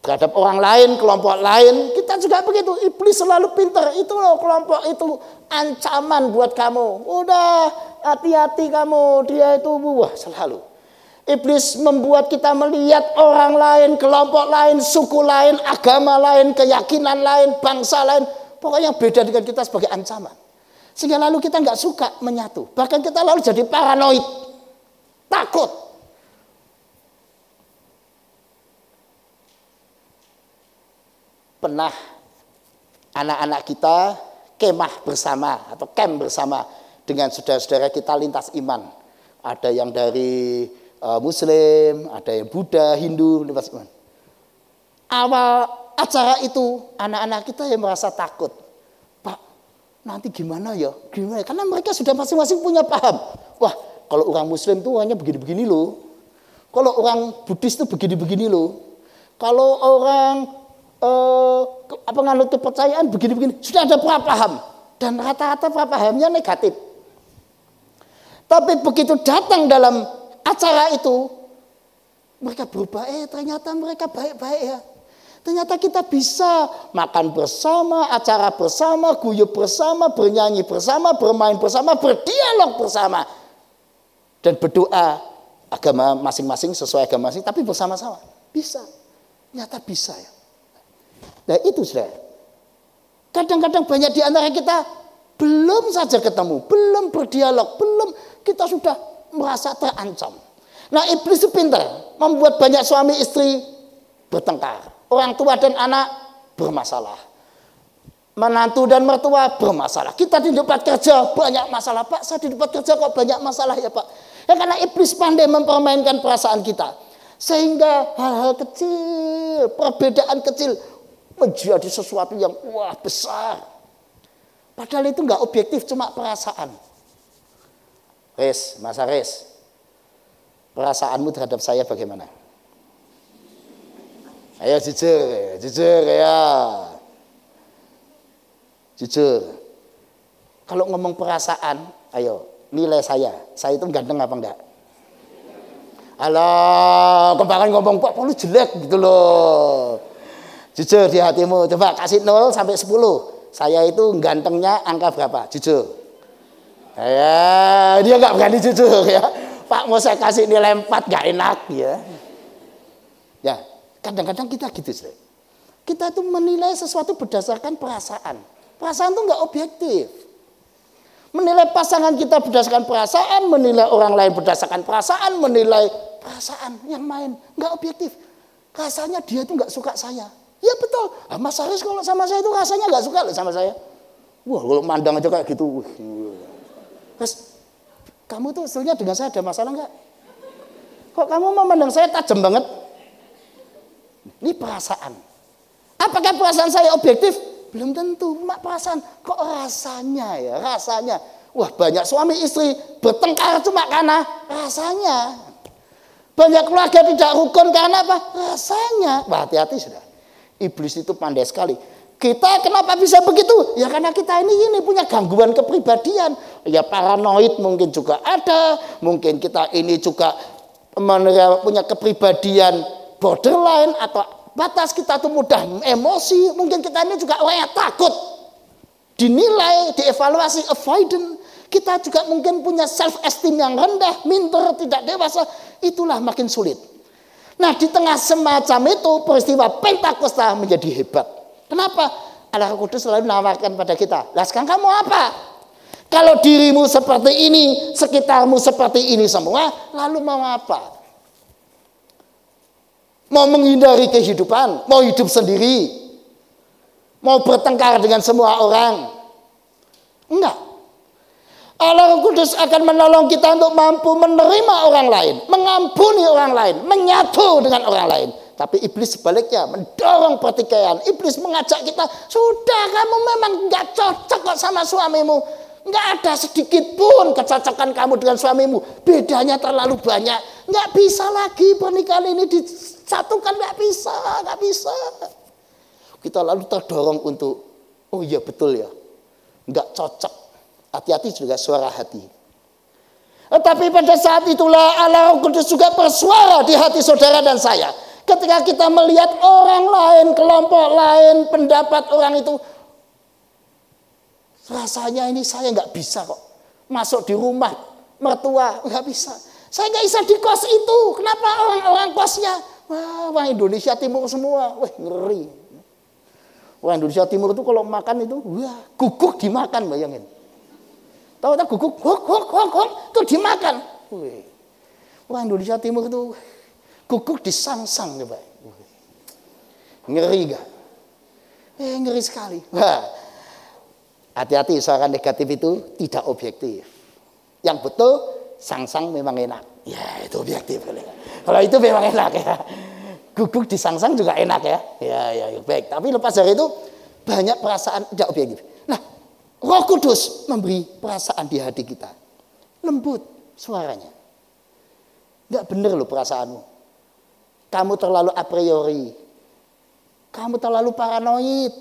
S3: terhadap orang lain, kelompok lain, kita juga begitu. Iblis selalu pinter. Itu loh kelompok itu ancaman buat kamu. Udah hati-hati kamu, dia itu wah selalu. Iblis membuat kita melihat orang lain, kelompok lain, suku lain, agama lain, keyakinan lain, bangsa lain. Pokoknya beda dengan kita sebagai ancaman. Sehingga lalu kita nggak suka menyatu. Bahkan kita lalu jadi paranoid. Takut. Pernah anak-anak kita kemah bersama atau camp bersama dengan saudara-saudara kita lintas iman. Ada yang dari uh, Muslim, ada yang Buddha, Hindu, lintas. Awal acara itu anak-anak kita yang merasa takut. Pak, nanti gimana ya? Gimana? Karena mereka sudah masing-masing punya paham. Wah, kalau orang Muslim tuh hanya begini-begini loh. Kalau orang Buddhis tuh begini-begini loh. Kalau orang eh, apa nganut kepercayaan begini-begini sudah ada paham dan rata-rata pahamnya negatif. Tapi begitu datang dalam acara itu mereka berubah. Eh ternyata mereka baik-baik ya. Ternyata kita bisa makan bersama, acara bersama, guyup bersama, bernyanyi bersama, bermain bersama, berdialog bersama. Dan berdoa agama masing-masing sesuai agama masing, tapi bersama-sama. Bisa. Ternyata bisa ya. Nah itu sudah. Kadang-kadang banyak di antara kita belum saja ketemu, belum berdialog, belum kita sudah merasa terancam. Nah iblis itu pintar, membuat banyak suami istri bertengkar. Orang tua dan anak bermasalah. Menantu dan mertua bermasalah. Kita di tempat kerja banyak masalah. Pak, saya di tempat kerja kok banyak masalah ya Pak. Ya karena iblis pandai mempermainkan perasaan kita. Sehingga hal-hal kecil, perbedaan kecil menjadi sesuatu yang wah besar. Padahal itu nggak objektif, cuma perasaan. Res, masa res. Perasaanmu terhadap saya bagaimana? Ayo jujur, jujur ya. Jujur. Kalau ngomong perasaan, ayo nilai saya. Saya itu ganteng apa enggak? Alah, kemarin ngomong Pak lu jelek gitu loh. Jujur di hatimu. Coba kasih 0 sampai 10. Saya itu gantengnya angka berapa? Jujur. Ya, dia nggak berani jujur ya. Pak mau saya kasih nilai 4 gak enak ya. Ya, kadang-kadang kita gitu sih. Kita tuh menilai sesuatu berdasarkan perasaan. Perasaan itu nggak objektif. Menilai pasangan kita berdasarkan perasaan, menilai orang lain berdasarkan perasaan, menilai perasaan yang main nggak objektif. Rasanya dia itu nggak suka saya. Ya betul. Ah, Mas Aris kalau sama saya itu rasanya nggak suka loh sama saya. Wah kalau mandang aja kayak gitu. Terus kamu tuh sebetulnya dengan saya ada masalah nggak? Kok kamu memandang saya tajam banget? Ini perasaan. Apakah perasaan saya objektif? Belum tentu. Mak perasaan. Kok rasanya ya? Rasanya. Wah banyak suami istri bertengkar cuma karena rasanya. Banyak keluarga tidak rukun karena apa? Rasanya. Wah hati-hati sudah. Iblis itu pandai sekali. Kita kenapa bisa begitu? Ya karena kita ini ini punya gangguan kepribadian. Ya paranoid mungkin juga ada. Mungkin kita ini juga punya kepribadian borderline atau batas kita tuh mudah emosi. Mungkin kita ini juga orang yang takut. Dinilai, dievaluasi, avoidant. Kita juga mungkin punya self esteem yang rendah, minder, tidak dewasa. Itulah makin sulit. Nah di tengah semacam itu peristiwa Pentakosta menjadi hebat. Kenapa? Allah Kudus selalu menawarkan pada kita. Lah sekarang kamu apa? Kalau dirimu seperti ini, sekitarmu seperti ini semua, lalu mau apa? Mau menghindari kehidupan, mau hidup sendiri, mau bertengkar dengan semua orang. Enggak. Allah Kudus akan menolong kita untuk mampu menerima orang lain, mengampuni orang lain, menyatu dengan orang lain. Tapi iblis sebaliknya mendorong pertikaian. Iblis mengajak kita, sudah kamu memang nggak cocok kok sama suamimu. Nggak ada sedikit pun kecocokan kamu dengan suamimu. Bedanya terlalu banyak. Nggak bisa lagi pernikahan ini disatukan. Nggak bisa, nggak bisa. Kita lalu terdorong untuk, oh iya betul ya. Nggak cocok. Hati-hati juga suara hati. Tetapi pada saat itulah Allah Kudus juga bersuara di hati saudara dan saya. Ketika kita melihat orang lain, kelompok lain, pendapat orang itu, rasanya ini saya nggak bisa kok masuk di rumah mertua nggak bisa. Saya nggak bisa di kos itu. Kenapa orang-orang kosnya? Wah, orang Indonesia Timur semua. Wah, ngeri. Orang Indonesia Timur itu kalau makan itu, wah, guguk dimakan bayangin. Tahu tak guguk, guguk, guguk, guguk, itu dimakan. Orang Indonesia Timur itu guguk disangsang. Wih. Ngeri gak? Eh, ngeri sekali. Hati-hati suara negatif itu tidak objektif. Yang betul, sangsang memang enak. Ya, itu objektif. Kalau itu memang enak ya guguk disangsang juga enak ya. Ya, ya, ya. baik. Tapi lepas dari itu banyak perasaan tidak objektif. Nah, Roh Kudus memberi perasaan di hati kita. Lembut suaranya. Enggak benar loh perasaanmu. Kamu terlalu a priori. Kamu terlalu paranoid.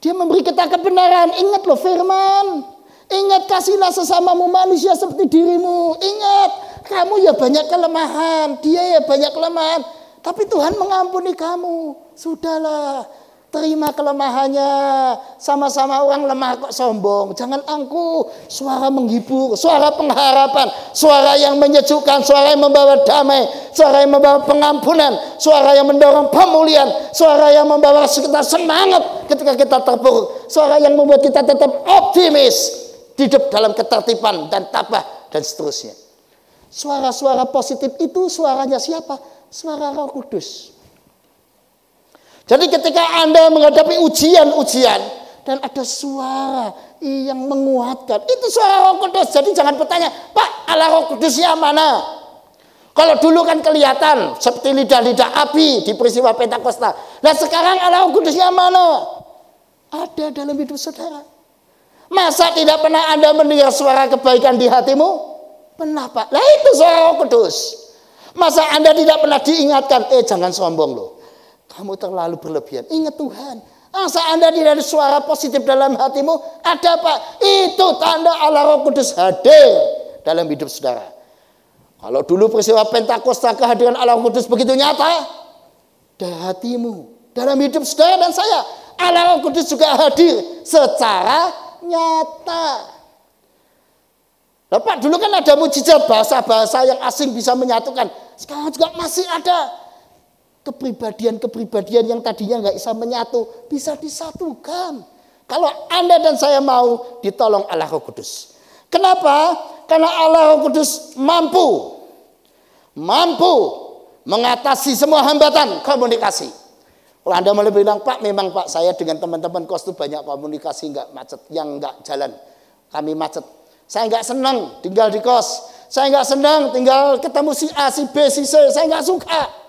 S3: Dia memberi kita kebenaran. Ingat loh firman. Ingat kasihlah sesamamu manusia seperti dirimu. Ingat kamu ya banyak kelemahan. Dia ya banyak kelemahan. Tapi Tuhan mengampuni kamu. Sudahlah, terima kelemahannya. Sama-sama orang lemah kok sombong. Jangan angkuh. Suara menghibur, suara pengharapan, suara yang menyejukkan, suara yang membawa damai, suara yang membawa pengampunan, suara yang mendorong pemulihan, suara yang membawa kita semangat ketika kita terpuruk, suara yang membuat kita tetap optimis hidup dalam ketertiban dan tabah dan seterusnya. Suara-suara positif itu suaranya siapa? suara Roh Kudus. Jadi ketika Anda menghadapi ujian-ujian dan ada suara yang menguatkan, itu suara Roh Kudus. Jadi jangan bertanya, Pak, Allah Roh Kudusnya mana? Kalau dulu kan kelihatan seperti lidah-lidah api di peristiwa Pentakosta. Nah sekarang Allah Roh Kudusnya mana? Ada dalam hidup saudara. Masa tidak pernah Anda mendengar suara kebaikan di hatimu? Pernah Pak. Nah itu suara Roh Kudus. Masa Anda tidak pernah diingatkan, eh jangan sombong loh. Kamu terlalu berlebihan. Ingat Tuhan. Masa Anda tidak ada suara positif dalam hatimu? Ada apa? Itu tanda Allah Roh Kudus hadir dalam hidup saudara. Kalau dulu peristiwa Pentakosta kehadiran Allah Roh Kudus begitu nyata, dalam hatimu, dalam hidup saudara dan saya, Allah Roh Kudus juga hadir secara nyata. Bapak dulu kan ada mujizat bahasa-bahasa yang asing bisa menyatukan. Sekarang juga masih ada kepribadian-kepribadian yang tadinya nggak bisa menyatu bisa disatukan. Kalau Anda dan saya mau ditolong Allah Roh Kudus. Kenapa? Karena Allah Roh Kudus mampu mampu mengatasi semua hambatan komunikasi. Kalau Anda mau bilang, Pak, memang Pak, saya dengan teman-teman kos itu banyak komunikasi nggak macet, yang nggak jalan. Kami macet. Saya nggak senang tinggal di kos. Saya nggak senang tinggal ketemu si A, si B, si C. Saya nggak suka.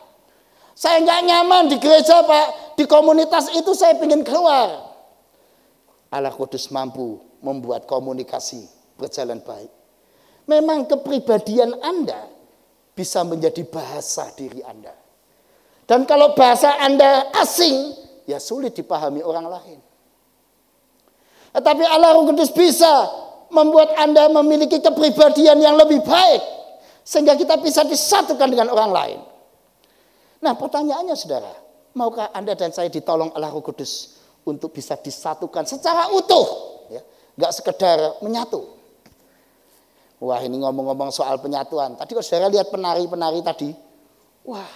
S3: Saya nggak nyaman di gereja Pak. Di komunitas itu saya ingin keluar. Allah Kudus mampu membuat komunikasi berjalan baik. Memang kepribadian Anda bisa menjadi bahasa diri Anda. Dan kalau bahasa Anda asing, ya sulit dipahami orang lain. Tetapi Allah Roh Kudus bisa membuat Anda memiliki kepribadian yang lebih baik sehingga kita bisa disatukan dengan orang lain. Nah, pertanyaannya Saudara, maukah Anda dan saya ditolong oleh Roh Kudus untuk bisa disatukan secara utuh, ya, nggak sekedar menyatu. Wah, ini ngomong-ngomong soal penyatuan. Tadi kalau Saudara lihat penari-penari tadi, wah,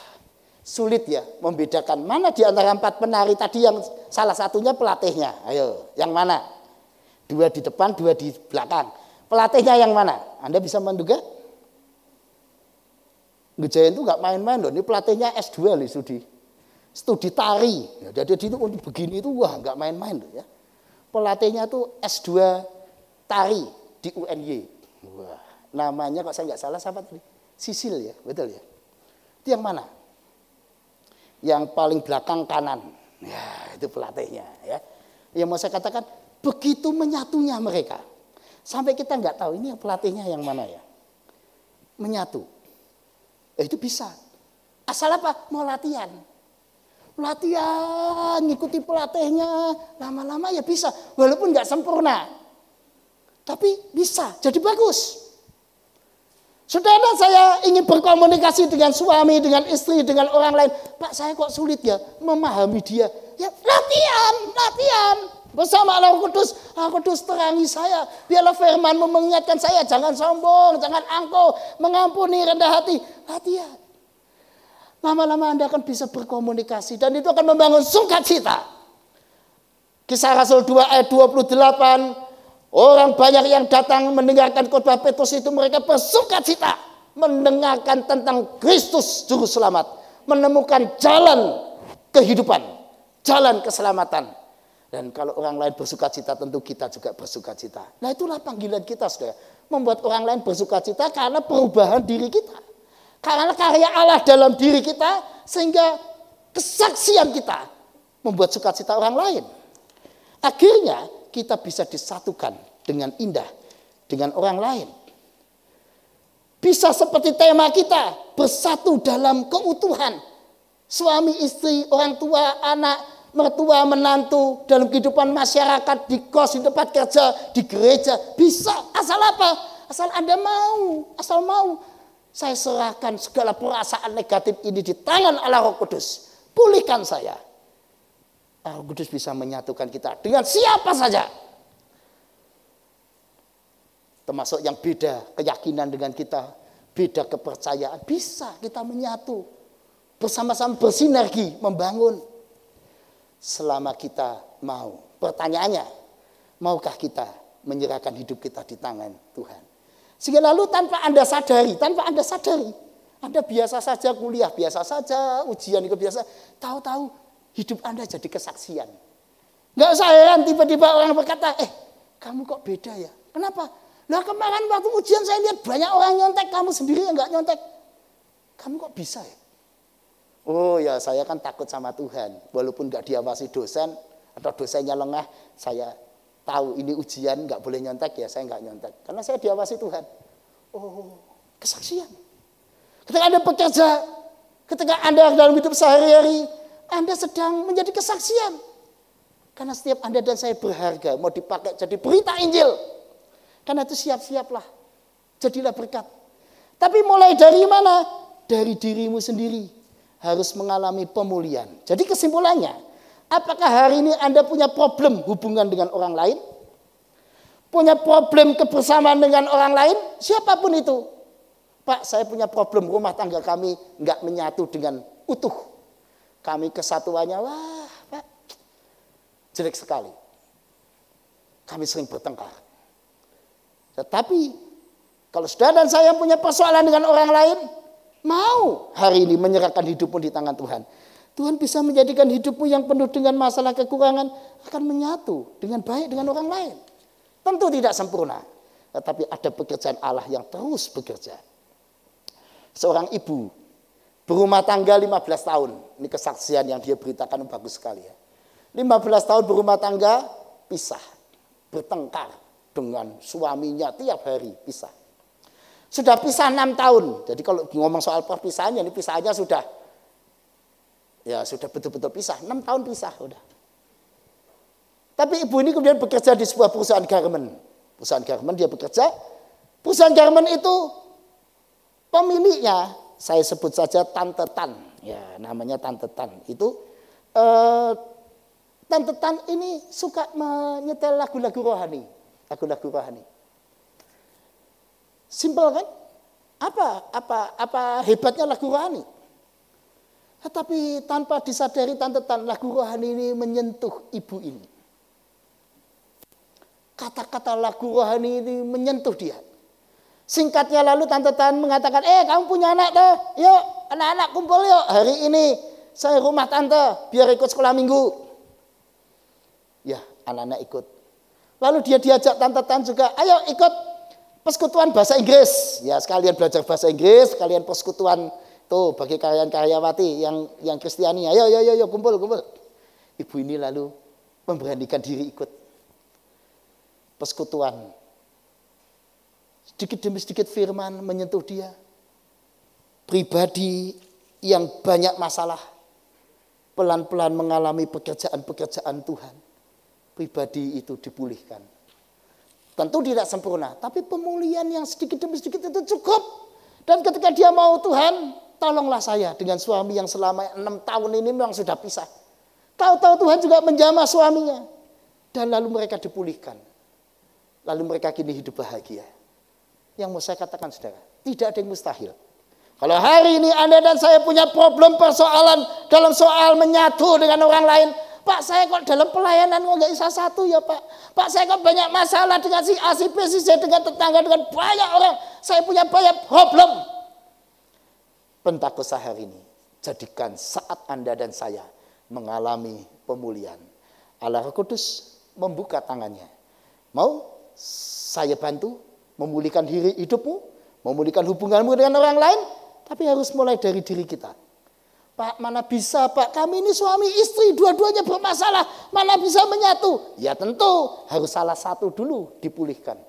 S3: sulit ya membedakan mana di antara empat penari tadi yang salah satunya pelatihnya. Ayo, yang mana? Dua di depan, dua di belakang. Pelatihnya yang mana? Anda bisa menduga? Ngejayan itu nggak main-main loh. Ini pelatihnya S2 loh studi. Studi tari. Ya, jadi itu untuk begini itu wah nggak main-main loh ya. Pelatihnya tuh S2 tari di UNY. Wah, namanya kok saya nggak salah siapa tadi? Sisil ya, betul ya. Itu yang mana? Yang paling belakang kanan. Ya, itu pelatihnya ya. Yang mau saya katakan Begitu menyatunya mereka. Sampai kita nggak tahu ini pelatihnya yang mana ya. Menyatu. Eh, itu bisa. Asal apa? Mau latihan. Latihan, ngikuti pelatihnya. Lama-lama ya bisa. Walaupun nggak sempurna. Tapi bisa, jadi bagus. Saudara saya ingin berkomunikasi dengan suami, dengan istri, dengan orang lain. Pak saya kok sulit ya memahami dia. Ya latihan, latihan. Bersama Allah Kudus, Allah Kudus terangi saya. Biarlah firman mengingatkan saya, jangan sombong, jangan angkuh, mengampuni, rendah hati. Latihan. Lama-lama Anda akan bisa berkomunikasi dan itu akan membangun sukacita. Kisah Rasul 2 ayat 28, orang banyak yang datang mendengarkan khotbah Petrus itu mereka bersukacita mendengarkan tentang Kristus juru selamat, menemukan jalan kehidupan, jalan keselamatan. Dan kalau orang lain bersuka cita tentu kita juga bersuka cita. Nah itulah panggilan kita saudara. Membuat orang lain bersuka cita karena perubahan diri kita. Karena karya Allah dalam diri kita sehingga kesaksian kita membuat sukacita orang lain. Akhirnya kita bisa disatukan dengan indah dengan orang lain. Bisa seperti tema kita bersatu dalam keutuhan. Suami, istri, orang tua, anak, mertua, menantu, dalam kehidupan masyarakat, di kos, di tempat kerja, di gereja. Bisa, asal apa? Asal Anda mau, asal mau. Saya serahkan segala perasaan negatif ini di tangan Allah Roh Kudus. Pulihkan saya. Roh Kudus bisa menyatukan kita dengan siapa saja. Termasuk yang beda keyakinan dengan kita, beda kepercayaan. Bisa kita menyatu. Bersama-sama bersinergi, membangun selama kita mau. Pertanyaannya, maukah kita menyerahkan hidup kita di tangan Tuhan? Sehingga lalu tanpa Anda sadari, tanpa Anda sadari, Anda biasa saja kuliah, biasa saja ujian itu biasa, tahu-tahu hidup Anda jadi kesaksian. Enggak usah heran tiba-tiba orang berkata, eh kamu kok beda ya? Kenapa? Lah kemarin waktu ujian saya lihat banyak orang nyontek, kamu sendiri yang enggak nyontek. Kamu kok bisa ya? Oh ya saya kan takut sama Tuhan. Walaupun nggak diawasi dosen atau dosennya lengah, saya tahu ini ujian nggak boleh nyontek ya saya nggak nyontek. Karena saya diawasi Tuhan. Oh kesaksian. Ketika Anda bekerja, ketika Anda dalam hidup sehari-hari, Anda sedang menjadi kesaksian. Karena setiap Anda dan saya berharga, mau dipakai jadi berita Injil. Karena itu siap-siaplah, jadilah berkat. Tapi mulai dari mana? Dari dirimu sendiri harus mengalami pemulihan. Jadi kesimpulannya, apakah hari ini Anda punya problem hubungan dengan orang lain? Punya problem kebersamaan dengan orang lain? Siapa pun itu. Pak, saya punya problem rumah tangga kami nggak menyatu dengan utuh. Kami kesatuannya, wah Pak, jelek sekali. Kami sering bertengkar. Tetapi kalau saudara dan saya punya persoalan dengan orang lain, mau hari ini menyerahkan hidupmu di tangan Tuhan. Tuhan bisa menjadikan hidupmu yang penuh dengan masalah kekurangan akan menyatu dengan baik dengan orang lain. Tentu tidak sempurna, tetapi ada pekerjaan Allah yang terus bekerja. Seorang ibu berumah tangga 15 tahun. Ini kesaksian yang dia beritakan bagus sekali ya. 15 tahun berumah tangga pisah, bertengkar dengan suaminya tiap hari pisah. Sudah pisah enam tahun. Jadi kalau ngomong soal perpisahannya, ini pisahnya sudah ya sudah betul-betul pisah. Enam tahun pisah udah. Tapi ibu ini kemudian bekerja di sebuah perusahaan garmen. Perusahaan garmen dia bekerja. Perusahaan garmen itu pemiliknya saya sebut saja Tante Tan. Ya, namanya Tante Tan. Itu eh, Tante Tan ini suka menyetel lagu-lagu rohani. Lagu-lagu rohani. Simpel kan? Apa apa apa hebatnya lagu rohani? Tetapi tanpa disadari tante tan lagu rohani ini menyentuh ibu ini. Kata-kata lagu rohani ini menyentuh dia. Singkatnya lalu tante tan mengatakan, eh kamu punya anak tuh, yuk anak-anak kumpul yuk hari ini saya rumah tante biar ikut sekolah minggu. Ya anak-anak ikut. Lalu dia diajak tante tan juga, ayo ikut persekutuan bahasa Inggris. Ya, sekalian belajar bahasa Inggris, sekalian persekutuan tuh bagi karyawan-karyawati yang yang Kristiani. Ayo, ayo, ayo, ayo, kumpul, kumpul. Ibu ini lalu memberanikan diri ikut persekutuan. Sedikit demi sedikit firman menyentuh dia. Pribadi yang banyak masalah. Pelan-pelan mengalami pekerjaan-pekerjaan Tuhan. Pribadi itu dipulihkan Tentu tidak sempurna, tapi pemulihan yang sedikit demi sedikit itu cukup Dan ketika dia mau Tuhan, tolonglah saya dengan suami yang selama enam tahun ini memang sudah pisah. Tahu-tahu Tuhan juga menjamah suaminya. Dan lalu mereka dipulihkan. Lalu mereka kini hidup bahagia. Yang mau saya katakan saudara, tidak ada yang mustahil. Kalau hari ini Anda dan saya punya problem persoalan dalam soal menyatu dengan orang lain, Pak saya kok dalam pelayanan kok nggak bisa satu ya Pak. Pak saya kok banyak masalah dengan si A, si B, si Z, dengan tetangga, dengan banyak orang. Saya punya banyak problem. Pentakosta hari ini, jadikan saat Anda dan saya mengalami pemulihan. Allah Kudus membuka tangannya. Mau saya bantu memulihkan diri hidupmu, memulihkan hubunganmu dengan orang lain, tapi harus mulai dari diri kita. Pak, mana bisa Pak, kami ini suami istri, dua-duanya bermasalah, mana bisa menyatu? Ya tentu harus salah satu dulu dipulihkan.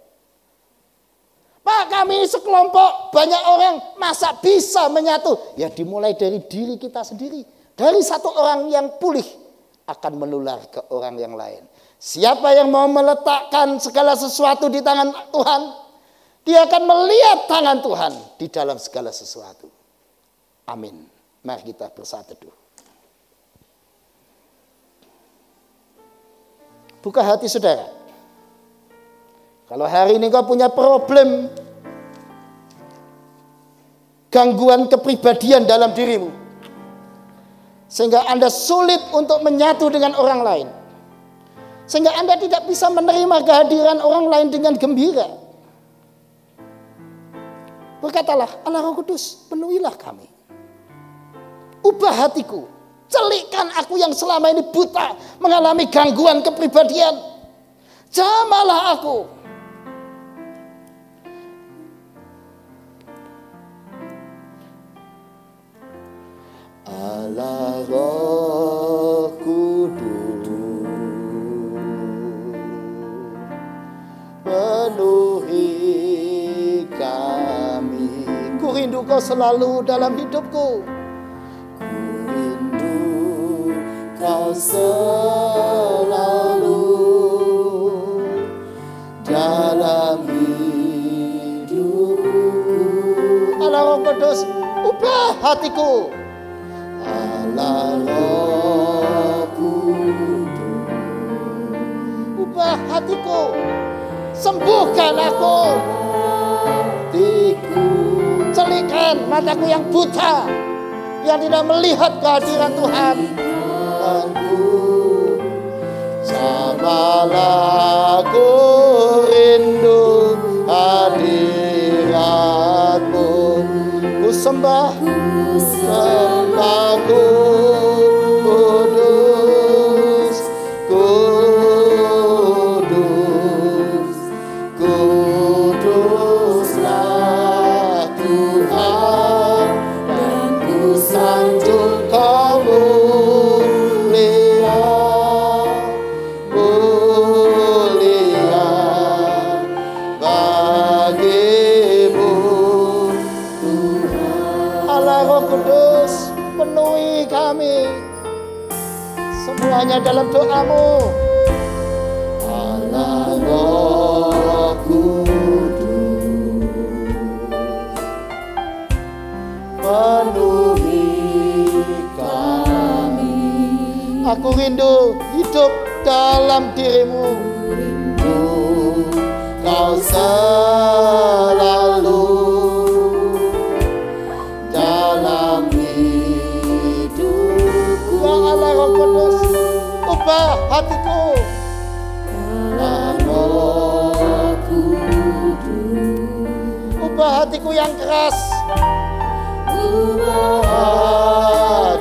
S3: Pak, kami ini sekelompok, banyak orang, masa bisa menyatu? Ya dimulai dari diri kita sendiri. Dari satu orang yang pulih akan menular ke orang yang lain. Siapa yang mau meletakkan segala sesuatu di tangan Tuhan, dia akan melihat tangan Tuhan di dalam segala sesuatu. Amin. Mari kita bersatu. Buka hati saudara. Kalau hari ini kau punya problem gangguan kepribadian dalam dirimu sehingga Anda sulit untuk menyatu dengan orang lain. Sehingga Anda tidak bisa menerima kehadiran orang lain dengan gembira. Berkatalah, Allah Roh Kudus, penuhilah kami. Ubah hatiku, celikkan aku yang selama ini buta, mengalami gangguan kepribadian. Jamalah aku. Allah Roh Kudus penuhi kami. Ku rindu kau selalu dalam hidupku. Kau selalu dalam hidupku. Allah Roh Kudus, ubah hatiku. Allah Roh Kudus, ubah hatiku sembuhkan aku. Hatiku. Celikkan mataku yang buta, yang tidak melihat kehadiran Tuhan. Aku samalah semuanya dalam doamu. Allah Roh Kudus penuhi kami. Aku rindu hidup dalam dirimu. Rindu kau hatiku yang keras.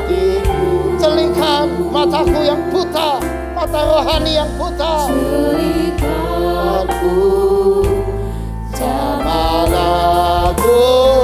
S3: hatiku. Celingkan mataku yang buta Mata rohani yang buta. Celingkanku Jamalaku rindu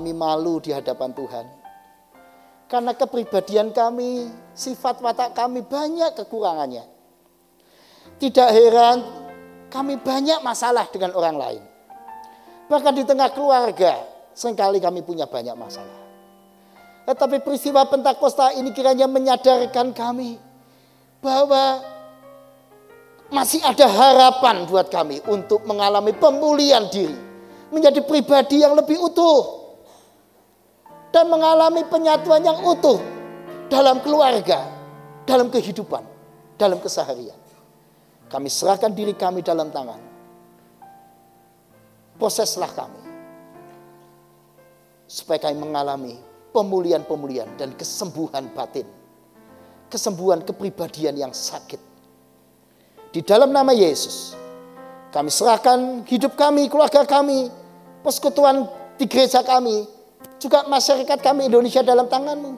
S3: kami malu di hadapan Tuhan. Karena kepribadian kami, sifat watak kami banyak kekurangannya. Tidak heran kami banyak masalah dengan orang lain. Bahkan di tengah keluarga, sering kali kami punya banyak masalah. Tetapi peristiwa Pentakosta ini kiranya menyadarkan kami bahwa masih ada harapan buat kami untuk mengalami pemulihan diri, menjadi pribadi yang lebih utuh, dan mengalami penyatuan yang utuh dalam keluarga, dalam kehidupan, dalam keseharian. Kami serahkan diri kami dalam tangan. Proseslah kami. Supaya kami mengalami pemulihan-pemulihan dan kesembuhan batin. Kesembuhan kepribadian yang sakit. Di dalam nama Yesus, kami serahkan hidup kami, keluarga kami, persekutuan di gereja kami, juga masyarakat kami Indonesia dalam tanganmu.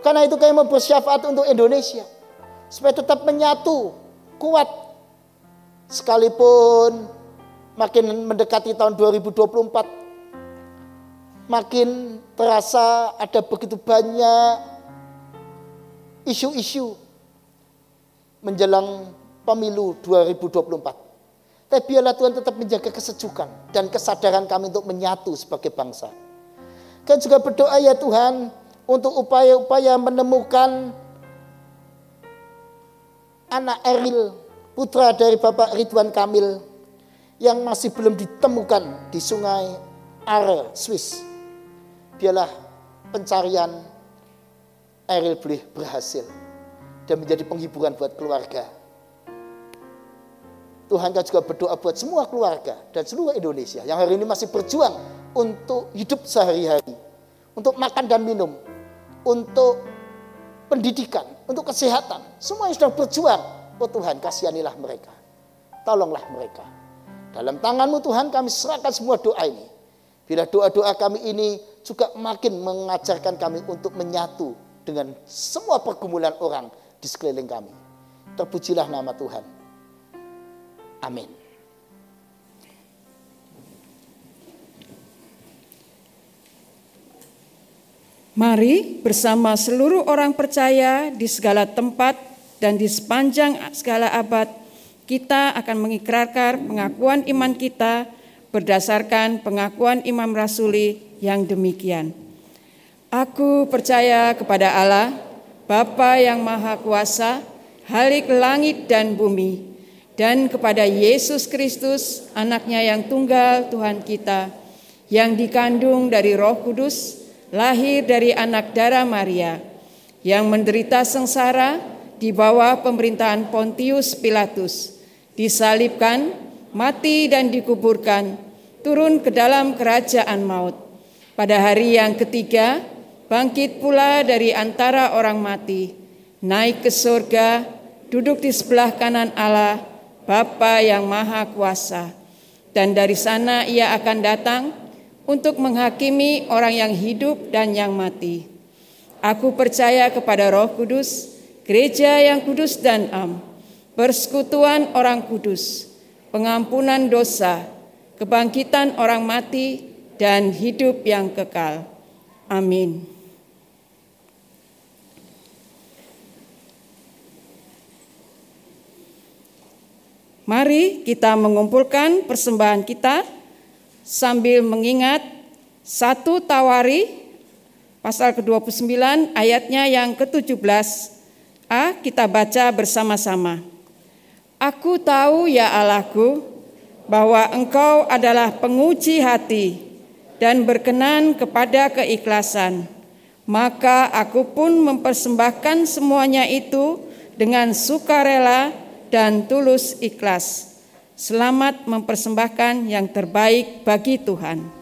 S3: Karena itu kami bersyafaat untuk Indonesia. Supaya tetap menyatu, kuat. Sekalipun makin mendekati tahun 2024, makin terasa ada begitu banyak isu-isu menjelang pemilu 2024. Tapi biarlah Tuhan tetap menjaga kesejukan dan kesadaran kami untuk menyatu sebagai bangsa. Kan juga berdoa ya Tuhan untuk upaya-upaya menemukan anak Eril, putra dari Bapak Ridwan Kamil yang masih belum ditemukan di sungai Are, Swiss. Biarlah pencarian Eril boleh berhasil dan menjadi penghiburan buat keluarga. Tuhan kan juga berdoa buat semua keluarga dan seluruh Indonesia yang hari ini masih berjuang untuk hidup sehari-hari, untuk makan dan minum, untuk pendidikan, untuk kesehatan. Semua yang sudah berjuang, oh Tuhan kasihanilah mereka. Tolonglah mereka. Dalam tanganmu Tuhan kami serahkan semua doa ini. Bila doa-doa kami ini juga makin mengajarkan kami untuk menyatu dengan semua pergumulan orang di sekeliling kami. Terpujilah nama Tuhan. Amin.
S7: Mari bersama seluruh orang percaya di segala tempat dan di sepanjang segala abad kita akan mengikrarkan pengakuan iman kita berdasarkan pengakuan Imam Rasuli yang demikian. Aku percaya kepada Allah, Bapa yang Maha Kuasa, Halik langit dan bumi, dan kepada Yesus Kristus, anaknya yang tunggal Tuhan kita, yang dikandung dari roh kudus, lahir dari anak darah Maria, yang menderita sengsara di bawah pemerintahan Pontius Pilatus, disalibkan, mati dan dikuburkan, turun ke dalam kerajaan maut. Pada hari yang ketiga, bangkit pula dari antara orang mati, naik ke surga, duduk di sebelah kanan Allah, Bapa yang Maha Kuasa. Dan dari sana ia akan datang untuk menghakimi orang yang hidup dan yang mati. Aku percaya kepada Roh Kudus, gereja yang kudus dan am, persekutuan orang kudus, pengampunan dosa, kebangkitan orang mati, dan hidup yang kekal. Amin. Mari kita mengumpulkan persembahan kita sambil mengingat satu Tawari pasal ke-29 ayatnya yang ke-17 A kita baca bersama-sama. Aku tahu ya Allahku bahwa Engkau adalah penguji hati dan berkenan kepada keikhlasan. Maka aku pun mempersembahkan semuanya itu dengan sukarela dan tulus ikhlas. Selamat mempersembahkan yang terbaik bagi Tuhan.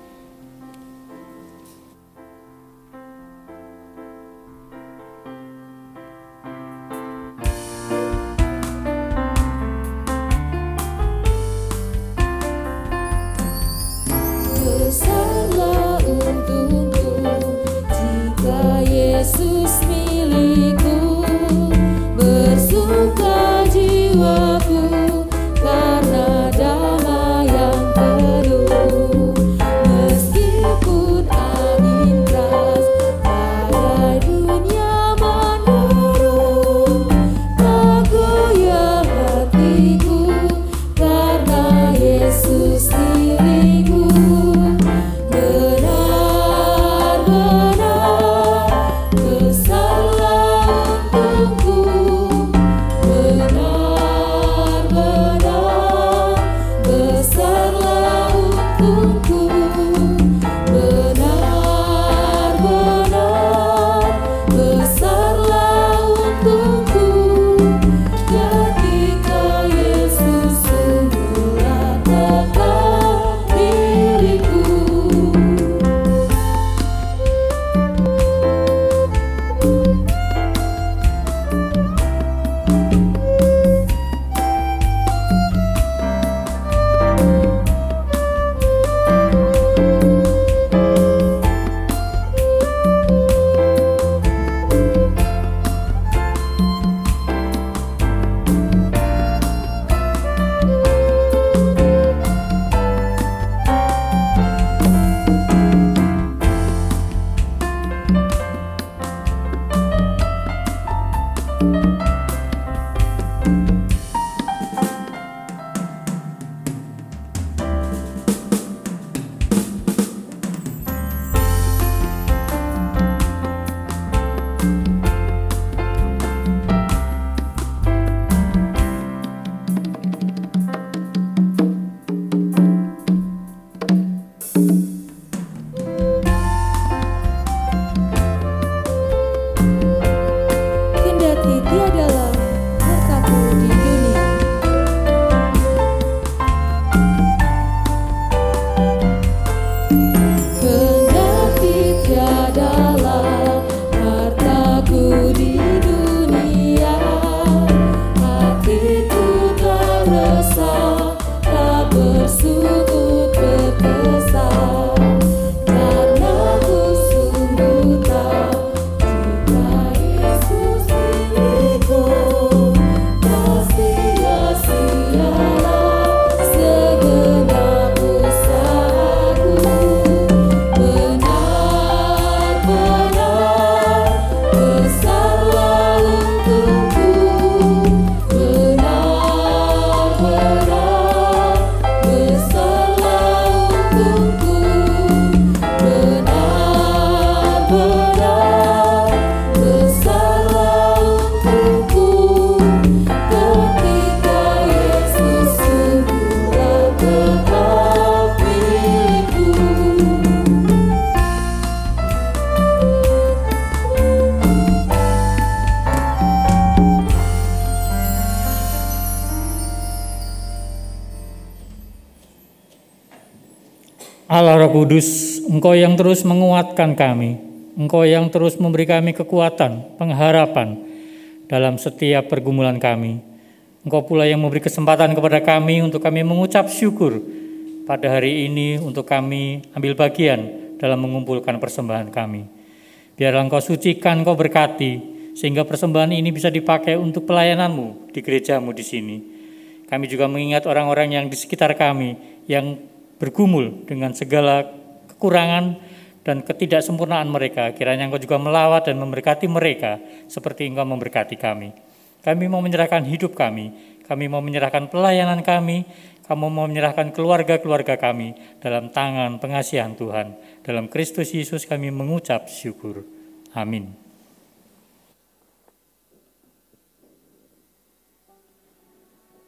S1: Allah Roh Kudus, Engkau yang terus menguatkan kami, Engkau yang terus memberi kami kekuatan, pengharapan dalam setiap pergumulan kami. Engkau pula yang memberi kesempatan kepada kami untuk kami mengucap syukur pada hari ini untuk kami ambil bagian dalam mengumpulkan persembahan kami. Biarlah Engkau sucikan, Engkau berkati, sehingga persembahan ini bisa dipakai untuk pelayananmu di gerejamu di sini. Kami juga mengingat orang-orang yang di sekitar kami yang bergumul dengan segala kekurangan dan ketidaksempurnaan mereka. Kiranya Engkau juga melawat dan memberkati mereka seperti Engkau memberkati kami. Kami mau menyerahkan hidup kami, kami mau menyerahkan pelayanan kami, kami mau menyerahkan keluarga-keluarga kami dalam tangan pengasihan Tuhan. Dalam Kristus Yesus kami mengucap syukur. Amin.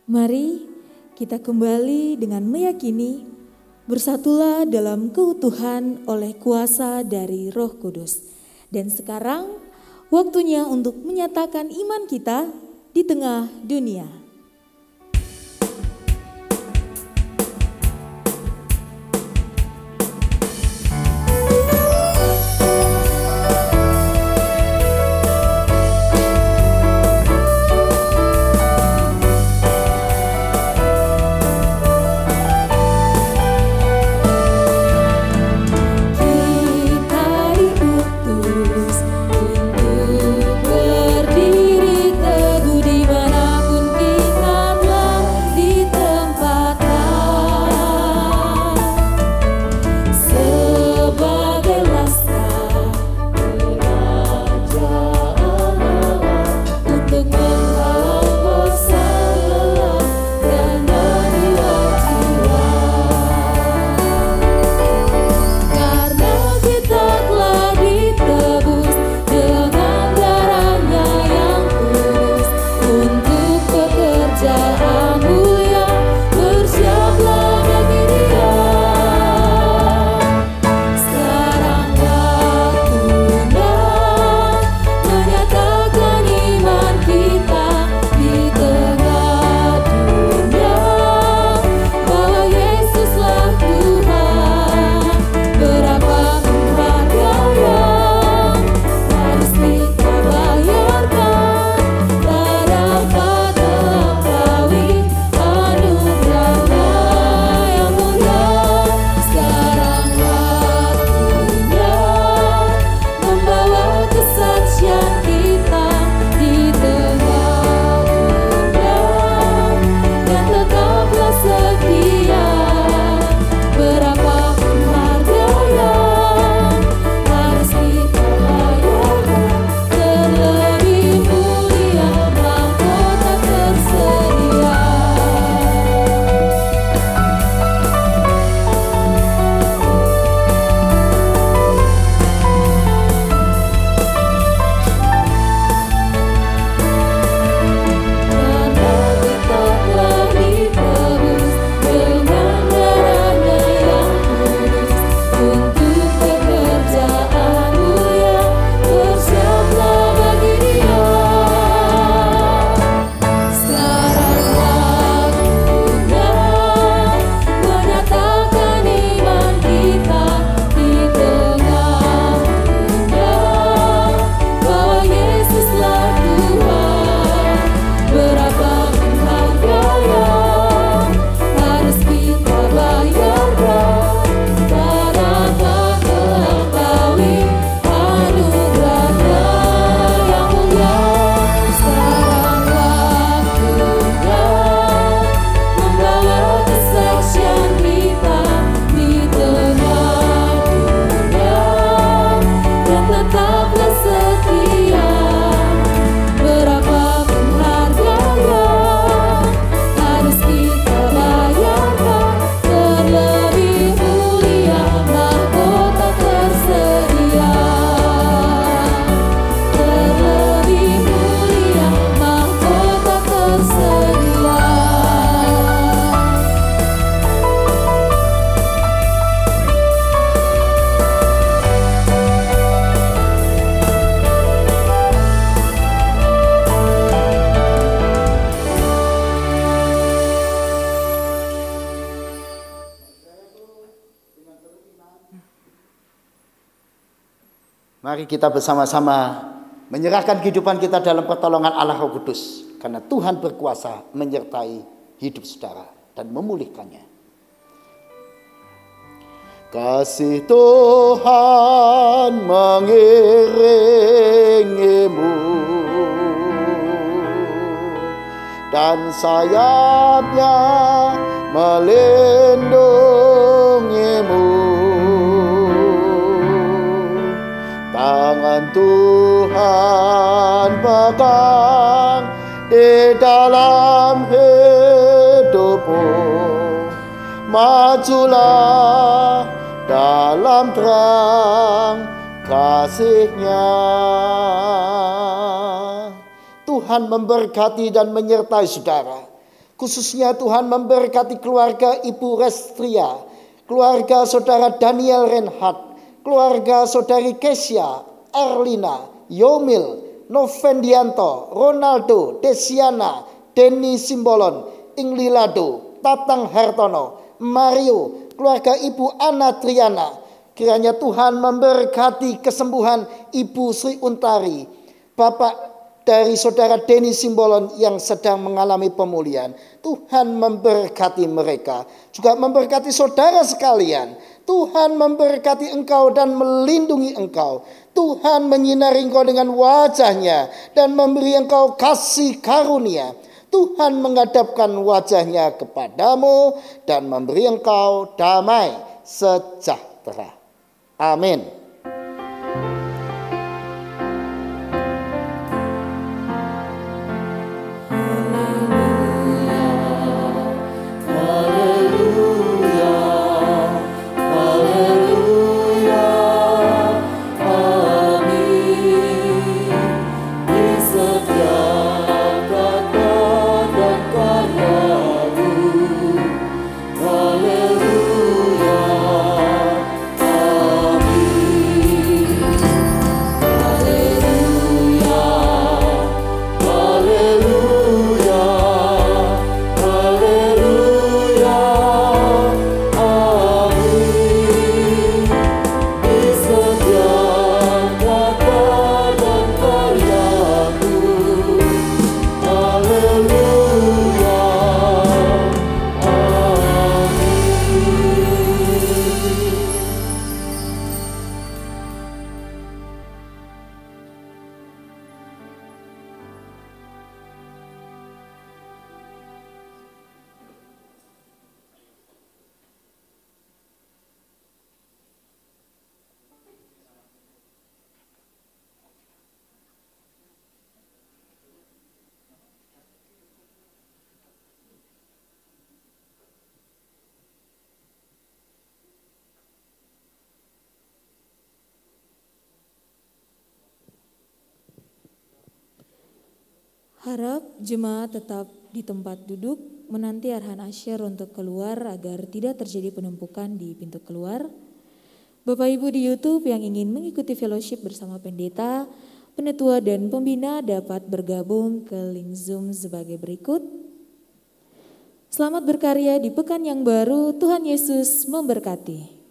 S2: Mari kita kembali dengan meyakini bersatulah dalam keutuhan oleh kuasa dari Roh Kudus. Dan sekarang waktunya untuk menyatakan iman kita di tengah dunia. Kita
S3: bersama-sama menyerahkan kehidupan kita dalam pertolongan Allah Roh Kudus. Karena Tuhan berkuasa menyertai hidup saudara dan memulihkannya. Kasih Tuhan mengiringimu dan sayapnya melindungimu. Tuhan pegang di dalam hidupmu. Majulah dalam terang kasihnya. Tuhan memberkati dan menyertai saudara. Khususnya Tuhan memberkati keluarga Ibu Restria, keluarga saudara Daniel Renhat, keluarga saudari Kesia, Erlina, Yomil, Novendianto, Ronaldo, Desiana, Denny Simbolon, Inglilado, Tatang Hartono, Mario, keluarga Ibu Ana Triana. Kiranya Tuhan memberkati kesembuhan Ibu Sri Untari, Bapak dari saudara Denny Simbolon yang sedang mengalami pemulihan. Tuhan memberkati mereka, juga memberkati saudara sekalian. Tuhan memberkati engkau dan melindungi engkau. Tuhan menyinari engkau dengan wajahnya dan memberi engkau kasih karunia. Tuhan menghadapkan wajahnya kepadamu dan memberi engkau damai sejahtera. Amin.
S2: Jemaat tetap di tempat duduk menanti arahan asyir untuk keluar agar tidak terjadi penumpukan di pintu keluar. Bapak Ibu di YouTube yang ingin mengikuti fellowship bersama pendeta, penetua dan pembina dapat bergabung ke link Zoom sebagai berikut. Selamat berkarya di pekan yang baru, Tuhan Yesus memberkati.